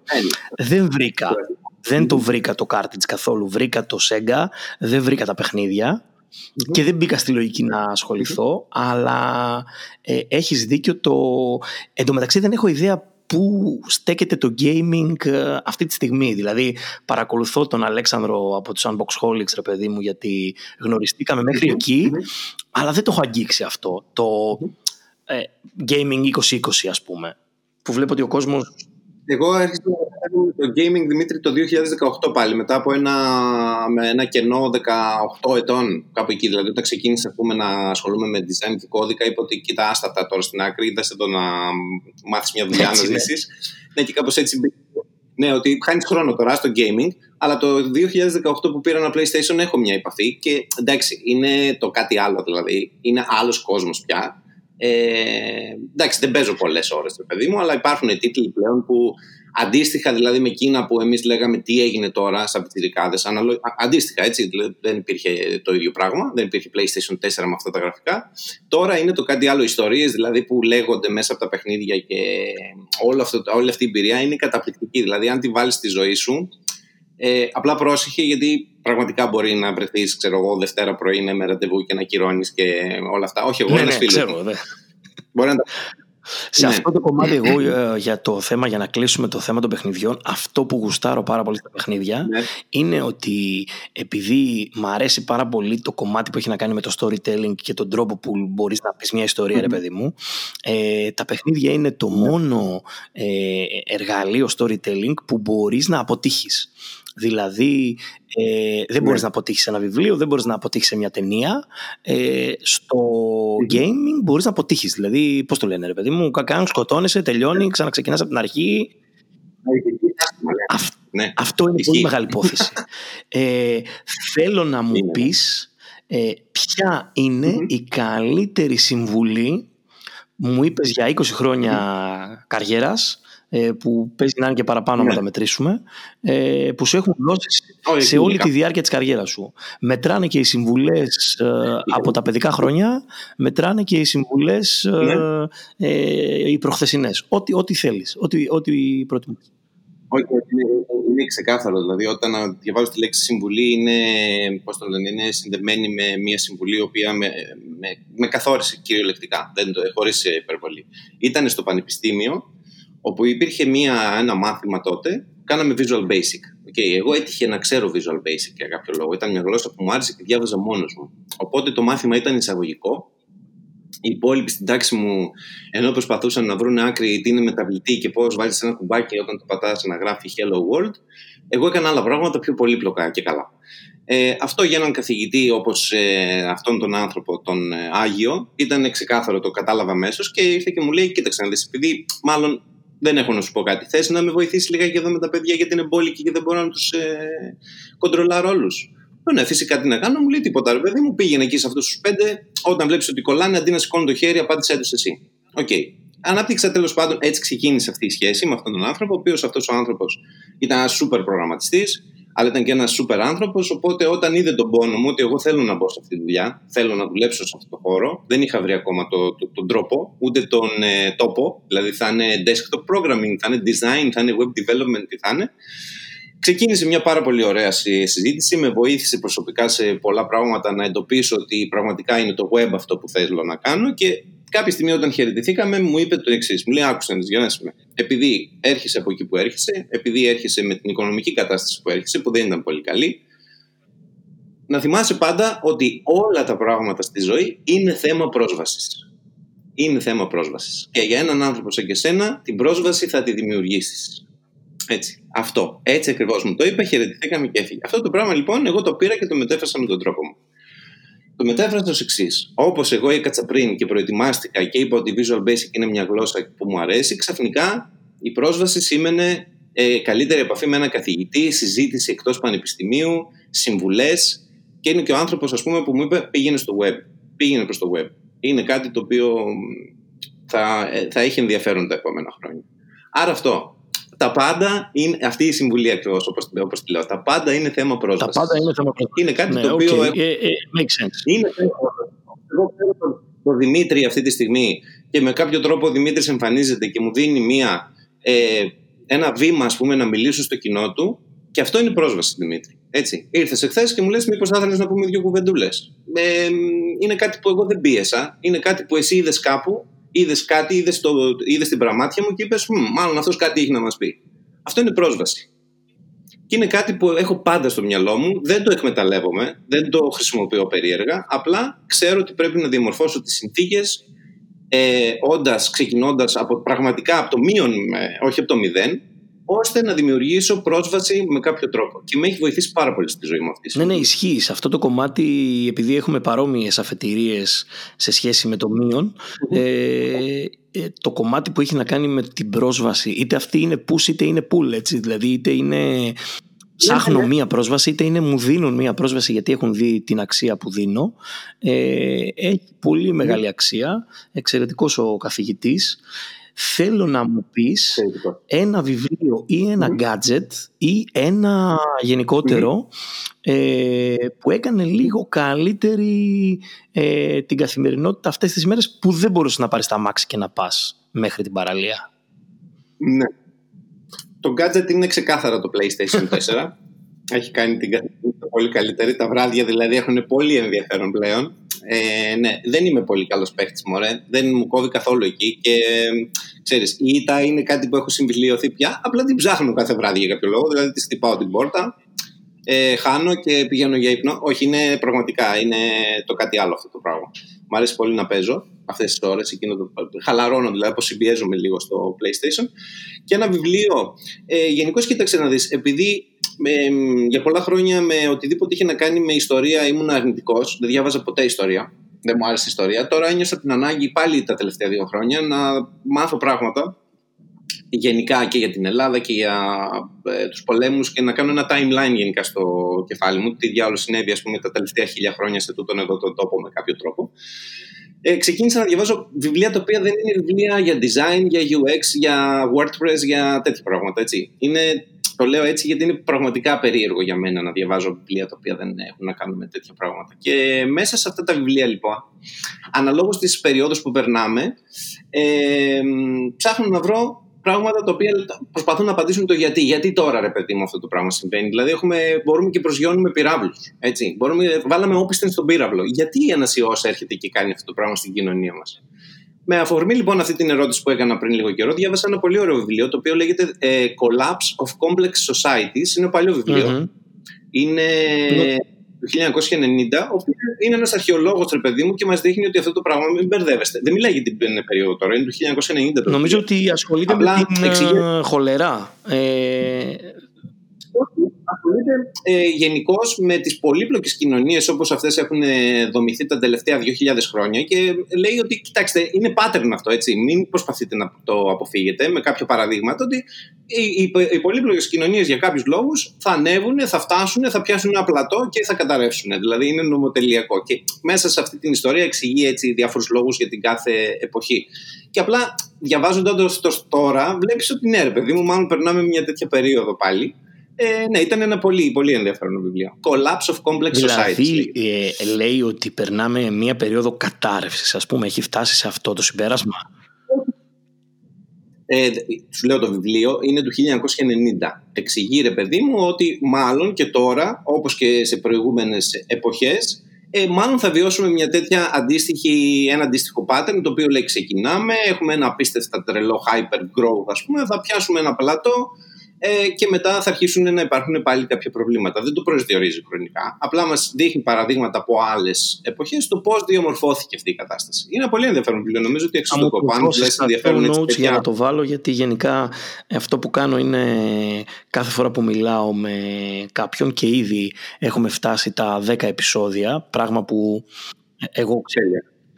Δεν βρήκα. Δεν το βρήκα το cartridge καθόλου. Βρήκα το Sega δεν βρήκα τα παιχνίδια και δεν μπήκα στη λογική να ασχοληθω αλλά ε, έχεις δίκιο το... Εν τω μεταξύ δεν έχω ιδέα πού στέκεται το gaming ε, αυτή τη στιγμή. Δηλαδή παρακολουθώ τον Αλέξανδρο από τους Unboxholics ρε παιδί μου γιατί γνωριστήκαμε μέχρι εκεί αλλά δεν το έχω αγγίξει αυτό. Το ε, gaming 2020 ας πούμε που βλέπω ότι ο κόσμος εγώ άρχισα το gaming Δημήτρη το 2018 πάλι μετά από ένα, με ένα κενό 18 ετών κάπου εκεί δηλαδή όταν ξεκίνησα πούμε, να ασχολούμαι με design και κώδικα είπα ότι κοίτα άστα τώρα στην άκρη είδα το να μάθεις μια δουλειά να ζήσεις ναι και κάπως έτσι ναι, ότι χάνεις χρόνο τώρα στο gaming, αλλά το 2018 που πήρα ένα PlayStation έχω μια επαφή και εντάξει, είναι το κάτι άλλο δηλαδή. Είναι άλλος κόσμος πια. Ε, εντάξει, δεν παίζω πολλές ώρες το παιδί μου, αλλά υπάρχουν τίτλοι πλέον που αντίστοιχα δηλαδή με εκείνα που εμείς λέγαμε τι έγινε τώρα σαν πιτσιρικάδε. Αντίστοιχα, έτσι. Δεν υπήρχε το ίδιο πράγμα. Δεν υπήρχε PlayStation 4 με αυτά τα γραφικά. Τώρα είναι το κάτι άλλο. Ιστορίες δηλαδή που λέγονται μέσα από τα παιχνίδια και όλο αυτό, όλη αυτή η εμπειρία είναι καταπληκτική. Δηλαδή, αν τη βάλεις στη ζωή σου, Ε, απλά πρόσεχε γιατί πραγματικά μπορεί να βρεθείς, ξέρω εγώ, Δευτέρα πρωί με ραντεβού και να κυρώνει και όλα αυτά. Όχι, εγώ, ναι, ένας ναι, φίλος. ξέρω, ναι. Μπορεί να τα Σε Ναι. αυτό το κομμάτι, εγώ ε, για το θέμα, για να κλείσουμε το θέμα των παιχνιδιών, αυτό που γουστάρω πάρα πολύ στα παιχνίδια Ναι. είναι ότι επειδή μ' αρέσει πάρα πολύ το κομμάτι που έχει να κάνει με το storytelling και τον τρόπο που μπορείς να πεις μια ιστορία, ρε παιδί μου, ε, τα παιχνίδια είναι το μόνο ε, εργαλείο storytelling που μπορείς να αποτύχεις. Δηλαδή, ε, δεν μπορείς να αποτύχεις σε ένα βιβλίο, δεν μπορείς να αποτύχεις σε μια ταινία. Ε, στο gaming μπορείς να αποτύχεις. Δηλαδή, πώς το λένε ρε παιδί μου, κακάν, σκοτώνεσαι, τελειώνει, ξαναξεκινάς από την αρχή. Αυ- Ναι. αυτό είναι Ισχύει. πολύ μεγάλη υπόθεση. ε, θέλω να μου Είναι. πεις ε, ποια είναι Μμμ. η καλύτερη συμβουλή μου είπες για 20 χρόνια καριέρας ε, που παίζει να είναι και παραπάνω Ναι. να τα μετρήσουμε ε, που σου έχουν δώσει Όχι, σε όλη γενικά. τη διάρκεια της καριέρας σου. Μετράνε και οι συμβουλές ε, από τα παιδικά χρόνια, μετράνε και οι συμβουλές ε, Ναι. ε, οι προχθεσινές. Ό,τι, ό,τι θέλεις, ό,τι, ό,τι προτιμάς. Όχι, όχι, είναι, είναι ξεκάθαρο. Δηλαδή, όταν διαβάζω τη λέξη συμβουλή, είναι, πώς το λένε, είναι συνδεμένη με μια συμβουλή η οποία με, με, με καθόρισε κυριολεκτικά, δεν το, χωρίς υπερβολή. Ήταν στο πανεπιστήμιο, όπου υπήρχε μια, ένα μάθημα τότε, κάναμε Visual Basic. Okay, εγώ έτυχε να ξέρω Visual Basic για κάποιο λόγο. Ήταν μια γλώσσα που μου άρεσε και διάβαζα μόνος μου. Οπότε το μάθημα ήταν εισαγωγικό. Οι υπόλοιποι στην τάξη μου, ενώ προσπαθούσαν να βρουν άκρη τι είναι μεταβλητή και πώς βάζεις ένα κουμπάκι όταν το πατάς να γράφει Hello World, εγώ έκανα άλλα πράγματα πιο πολύπλοκα και καλά. Ε, αυτό για έναν καθηγητή όπως ε, αυτόν τον άνθρωπο, τον ε, Άγιο, ήταν ξεκάθαρο, το κατάλαβα αμέσως και ήρθε και μου λέει: Κοίταξε να δεις, επειδή μάλλον δεν έχω να σου πω κάτι. Θες να με βοηθήσεις λίγα και εδώ με τα παιδιά γιατί είναι μπόλικοι και δεν μπορώ να τους ε, κοντρολάρω όλους. Ναι, φυσικά τι να κάνω, μου λέει τίποτα. Ρε παιδί μου, πήγαινε εκεί σε αυτούς τους πέντε. Όταν βλέπεις ότι κολλάνε, αντί να σηκώνει το χέρι, απάντησε τους εσύ. Okay. Ανάπτυξα τέλος πάντων, έτσι ξεκίνησε αυτή η σχέση με αυτόν τον άνθρωπο, ο οποίος αυτός ο άνθρωπος ήταν ένας σούπερ προγραμματιστής, αλλά ήταν και ένας σούπερ άνθρωπος. Οπότε όταν είδε τον πόνο μου ότι εγώ θέλω να μπω σε αυτή τη δουλειά, θέλω να δουλέψω σε αυτό το χώρο, δεν είχα βρει ακόμα το, το, τον τρόπο, ούτε τον ε, τόπο. Δηλαδή θα είναι desktop programming, θα είναι design, θα είναι web development, τι θα είναι. Ξεκίνησε μια πάρα πολύ ωραία συζήτηση, με βοήθησε προσωπικά σε πολλά πράγματα να εντοπίσω ότι πραγματικά είναι το web αυτό που θέλω να κάνω και κάποια στιγμή όταν χαιρετηθήκαμε μου είπε το εξής. Μου λέει: Άκουσα να διαβάσουμε. Επειδή έρχεσαι από εκεί που έρχεσαι, επειδή έρχεσαι με την οικονομική κατάσταση που έρχεσαι, που δεν ήταν πολύ καλή, να θυμάσαι πάντα ότι όλα τα πράγματα στη ζωή είναι θέμα πρόσβασης. Είναι θέμα πρόσβασης. Και για έναν άνθρωπο σαν και σένα, την πρόσβαση θα τη δημιουργήσεις. Έτσι. Αυτό. Έτσι ακριβώς μου το είπε, χαιρετηθήκαμε και έφυγε. Αυτό το πράγμα λοιπόν εγώ το πήρα και το μετέφρασα με τον τρόπο μου. Το μετέφρασα ω εξής. Όπως εγώ έκατσα πριν και προετοιμάστηκα και είπα ότι η Visual Basic είναι μια γλώσσα που μου αρέσει, ξαφνικά η πρόσβαση σήμαινε ε, καλύτερη επαφή με έναν καθηγητή, συζήτηση εκτός πανεπιστημίου, συμβουλές. Και είναι και ο άνθρωπος, ας πούμε, που μου είπε: Πήγαινε στο web. Πήγαινε προς το web. Είναι κάτι το οποίο θα, θα έχει ενδιαφέρον τα επόμενα χρόνια. Άρα αυτό τα πάντα είναι αυτή η συμβουλή ακριβώς όπως όπως τη λέω. Τα πάντα είναι θέμα πρόσβασης. Τα πάντα είναι θέμα πρόσβασης. Είναι κάτι ναι, το οποίο. Okay. Ε, ε, make sense. Είναι θέμα Εγώ ξέρω τον, τον Δημήτρη αυτή τη στιγμή και με κάποιο τρόπο ο Δημήτρης εμφανίζεται και μου δίνει μία, ε, ένα βήμα, ας πούμε, να μιλήσω στο κοινό του. Και αυτό είναι πρόσβαση, Δημήτρη. Έτσι. Ήρθες εχθές και μου λες: Μήπως θα ήθελες να πούμε δύο κουβεντούλες. Ε, είναι κάτι που εγώ δεν πίεσα. Είναι κάτι που εσύ είδες κάπου είδες κάτι, είδες την πραμάτια μου και είπες: Μάλλον αυτός κάτι έχει να μας πει. Αυτό είναι πρόσβαση. Και είναι κάτι που έχω πάντα στο μυαλό μου, δεν το εκμεταλλεύομαι, δεν το χρησιμοποιώ περίεργα. Απλά ξέρω ότι πρέπει να διαμορφώσω τις συνθήκες, ε, όντας, ξεκινώντας από, πραγματικά από το μείον, όχι από το μηδέν, ώστε να δημιουργήσω πρόσβαση με κάποιο τρόπο. Και με έχει βοηθήσει πάρα πολύ στη ζωή μου αυτή. Ναι, ναι, ισχύει. Σε αυτό το κομμάτι, επειδή έχουμε παρόμοιες αφετηρίες σε σχέση με το μείον, mm-hmm. ε, το κομμάτι που έχει να κάνει με την πρόσβαση, είτε αυτή είναι push είτε είναι pull, έτσι. Δηλαδή, είτε είναι ψάχνω μία πρόσβαση, είτε είναι μου δίνουν μία πρόσβαση γιατί έχουν δει την αξία που δίνω. Ε, έχει πολύ μεγάλη αξία. Εξαιρετικός ο καθηγητής. Θέλω να μου πεις ένα βιβλίο ή ένα mm. gadget ή ένα γενικότερο mm. ε, που έκανε λίγο καλύτερη ε, την καθημερινότητα αυτές τις μέρες που δεν μπορούσες να πάρεις τα μάξι και να πας μέχρι την παραλία. Ναι. Το gadget είναι ξεκάθαρα το PlayStation 4. έχει κάνει την καθημερινότητα πολύ καλύτερη. Τα βράδια δηλαδή έχουν πολύ ενδιαφέρον πλέον. Ε, ναι, δεν είμαι πολύ καλός παίχτης, μωρέ. Δεν μου κόβει καθόλου εκεί. Και ξέρεις, η ήττα είναι κάτι που έχω συμφιλειωθεί πια. Απλά την ψάχνω κάθε βράδυ για κάποιο λόγο. Δηλαδή, της χτυπάω την πόρτα, ε, χάνω και πηγαίνω για ύπνο. Όχι, είναι πραγματικά είναι το κάτι άλλο αυτό το πράγμα. Μ' αρέσει πολύ να παίζω αυτές τις ώρες. Χαλαρώνω δηλαδή, αποσυμπιέζομαι λίγο στο PlayStation. Και ένα βιβλίο. Ε, Γενικώς, κοίταξε να δεις, επειδή με, για πολλά χρόνια με οτιδήποτε είχε να κάνει με ιστορία ήμουν αρνητικός. Δεν διάβαζα ποτέ ιστορία. Δεν μου άρεσε η ιστορία. Τώρα ένιωσα την ανάγκη πάλι τα τελευταία δύο χρόνια να μάθω πράγματα γενικά και για την Ελλάδα και για ε, τους πολέμους και να κάνω ένα timeline γενικά στο κεφάλι μου. Τι διάολο συνέβη ας πούμε, τα τελευταία χίλια χρόνια σε τούτον εδώ τον τόπο με κάποιο τρόπο. Ε, ξεκίνησα να διαβάζω βιβλία τα οποία δεν είναι βιβλία για design, για UX, για WordPress, για τέτοια πράγματα. Έτσι. Είναι το λέω έτσι γιατί είναι πραγματικά περίεργο για μένα να διαβάζω βιβλία τα οποία δεν έχουν να κάνουν με τέτοια πράγματα. Και μέσα σε αυτά τα βιβλία λοιπόν, αναλόγως στις περιόδους που περνάμε, ε, ψάχνω να βρω πράγματα τα οποία προσπαθούν να απαντήσουν το γιατί. Γιατί τώρα, ρε παιδί μου, αυτό το πράγμα συμβαίνει. Δηλαδή, έχουμε, μπορούμε και προσγειώνουμε πυράβλους. Βάλαμε όπισθεν στον πύραυλο. Γιατί η ανασιό έρχεται και κάνει αυτό το πράγμα στην κοινωνία μας; Με αφορμή λοιπόν αυτή την ερώτηση που έκανα πριν λίγο καιρό, διάβασα ένα πολύ ωραίο βιβλίο το οποίο λέγεται ε, Collapse of Complex Societies. Είναι παλιό Είναι του 1990, ο οποίος είναι ένας αρχαιολόγος, ρε παιδί μου, και μας δείχνει ότι αυτό το πράγμα μην μπερδεύεστε. Δεν μιλάει για την περίοδο τώρα, είναι του 1990. Νομίζω ότι ασχολείται Απλά με την εξηγεί... χολερά. Ε, ασχολείται ε, γενικώς με τις πολύπλοκες κοινωνίες όπως αυτές έχουν ε, δομηθεί τα τελευταία 2.000 χρόνια και λέει ότι, κοιτάξτε, είναι pattern αυτό, έτσι. Μην προσπαθείτε να το αποφύγετε με κάποια παραδείγματα ότι οι, οι, οι πολύπλοκες κοινωνίες για κάποιους λόγους θα ανέβουν, θα φτάσουν, θα πιάσουν ένα πλατό και θα καταρρεύσουν. Δηλαδή είναι νομοτελειακό. Και μέσα σε αυτή την ιστορία εξηγεί έτσι διάφορους λόγους για την κάθε εποχή. Και απλά διαβάζοντας το τώρα, βλέπεις ότι ναι, ρε παιδί μου, μάλλον περνάμε μια τέτοια περίοδο πάλι. Ε, ναι, ήταν ένα πολύ, πολύ ενδιαφέρον βιβλίο. Collapse of Complex δηλαδή, Society. Δηλαδή, ε, λέει ότι περνάμε μια περίοδο κατάρρευσης, ας πούμε, έχει φτάσει σε αυτό το συμπέρασμα. Ε, σου λέω το βιβλίο, είναι του 1990. Εξηγεί ρε παιδί μου ότι μάλλον και τώρα, όπως και σε προηγούμενες εποχές, ε, μάλλον θα βιώσουμε μια τέτοια αντίστοιχη, ένα αντίστοιχο pattern, το οποίο λέει ξεκινάμε, έχουμε ένα απίστευτα τρελό hyper growth ας πούμε, θα πιάσουμε ένα πλατό, ε, και μετά θα αρχίσουν να υπάρχουν πάλι κάποια προβλήματα. Δεν το προσδιορίζει χρονικά. Απλά μας δείχνει παραδείγματα από άλλες εποχές το πώς διαμορφώθηκε αυτή η κατάσταση. Είναι πολύ ενδιαφέρον βιβλίο. Νομίζω ότι έξω το κοπάνω ενδιαφέρον έτσι. για να το βάλω, γιατί γενικά αυτό που κάνω είναι κάθε φορά που μιλάω με κάποιον και ήδη έχουμε φτάσει τα 10 επεισόδια. Πράγμα που εγώ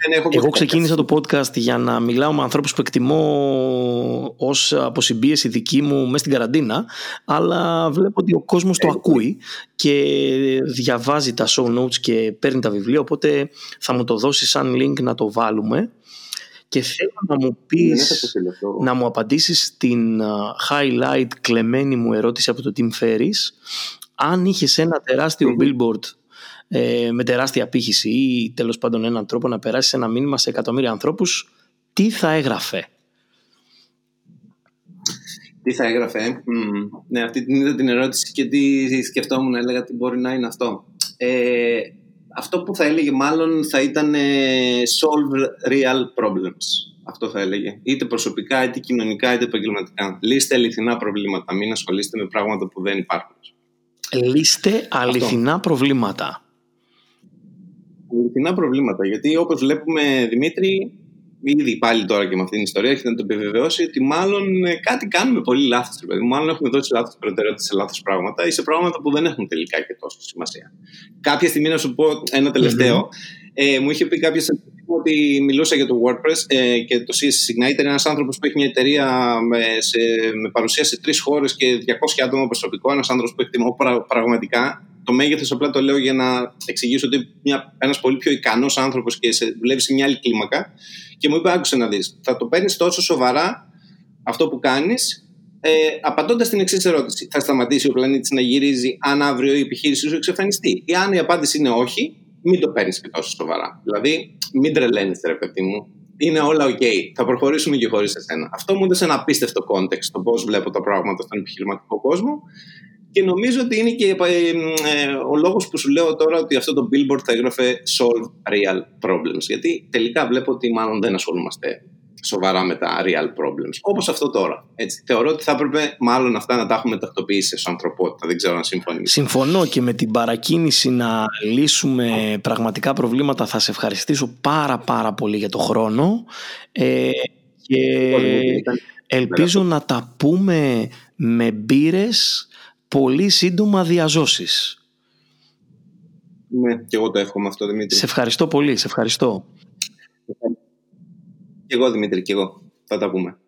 ξέρω εγώ ξεκίνησα το podcast για να μιλάω με ανθρώπους που εκτιμώ ως αποσυμπίεση δική μου μέσα στην καραντίνα αλλά βλέπω ότι ο κόσμος το ακούει και διαβάζει τα show notes και παίρνει τα βιβλία οπότε θα μου το δώσει σαν link να το βάλουμε. Και θέλω να μου πεις, να μου απαντήσεις στην highlight κλεμμένη μου ερώτηση από το Team Ferris αν είχες ένα τεράστιο billboard ε, με τεράστια απήχηση ή τέλος πάντων έναν τρόπο να περάσεις ένα μήνυμα σε εκατομμύρια ανθρώπους, τι θα έγραφε; Τι θα έγραφε. ναι, αυτή την είδα την ερώτηση και τι σκεφτόμουν, έλεγα τι μπορεί να είναι αυτό. Ε, αυτό που θα έλεγε μάλλον θα ήταν ε, solve real problems. Αυτό θα έλεγε. Είτε προσωπικά, είτε κοινωνικά, είτε επαγγελματικά. Λύστε αληθινά προβλήματα. Μην ασχολείστε με πράγματα που δεν υπάρχουν. Λύστε αληθινά προβλήματα αληθινά προβλήματα. Γιατί όπως βλέπουμε, Δημήτρη, ήδη πάλι τώρα και με αυτήν την ιστορία έχετε να το επιβεβαιώσει ότι μάλλον ε, κάτι κάνουμε πολύ λάθος. Μάλλον έχουμε δώσει λάθος προτεραιότητα σε λάθος πράγματα ή σε πράγματα που δεν έχουν τελικά και τόσο σημασία. Κάποια στιγμή να σου πω ένα Ε, μου είχε πει κάποιος ότι μιλούσα για το WordPress ε, και το CSS Igniter. Ένας άνθρωπος που έχει μια εταιρεία με, σε, με παρουσία σε τρεις χώρες και 200 άτομα προσωπικό. Ένας άνθρωπος που εκτιμώ πραγματικά το μέγεθος απλά το λέω για να εξηγήσω ότι ένας πολύ πιο ικανός άνθρωπος και σε, δουλεύει σε μια άλλη κλίμακα. Και μου είπε: Άκουσε να δεις, θα το παίρνεις τόσο σοβαρά αυτό που κάνεις, ε, απαντώντας την εξής ερώτηση. Θα σταματήσει ο πλανήτης να γυρίζει αν αύριο η επιχείρησή σου εξαφανιστεί; Ή αν η απάντηση είναι όχι, μην το παίρνεις και τόσο σοβαρά. Δηλαδή, μην τρελαίνεσαι, ρε παιδί μου. Είναι όλα OK. Θα προχωρήσουμε και χωρίς εσένα. Αυτό μου έδωσε ένα απίστευτο context το πώς βλέπω τα πράγματα στον επιχειρηματικό κόσμο Και νομίζω ότι είναι και ε, ο λόγος που σου λέω τώρα ότι αυτό το billboard θα έγραφε solve real problems. Γιατί τελικά βλέπω ότι μάλλον δεν ασχολούμαστε σοβαρά με τα real problems. Όπως αυτό τώρα. Έτσι. Θεωρώ ότι θα έπρεπε μάλλον αυτά να τα έχουμε τακτοποιήσει ως ανθρωπότητα. Δεν ξέρω αν συμφωνείς. Συμφωνώ και με την παρακίνηση να λύσουμε πραγματικά προβλήματα θα σε ευχαριστήσω πάρα πάρα πολύ για το χρόνο. Ε, και ελπίζω να τα πούμε με μπύρες πολύ σύντομα διαζώσεις. Ναι, και εγώ το εύχομαι αυτό, Δημήτρη. Σε ευχαριστώ πολύ, σε ευχαριστώ. Και εγώ, Δημήτρη, και εγώ. Θα τα πούμε.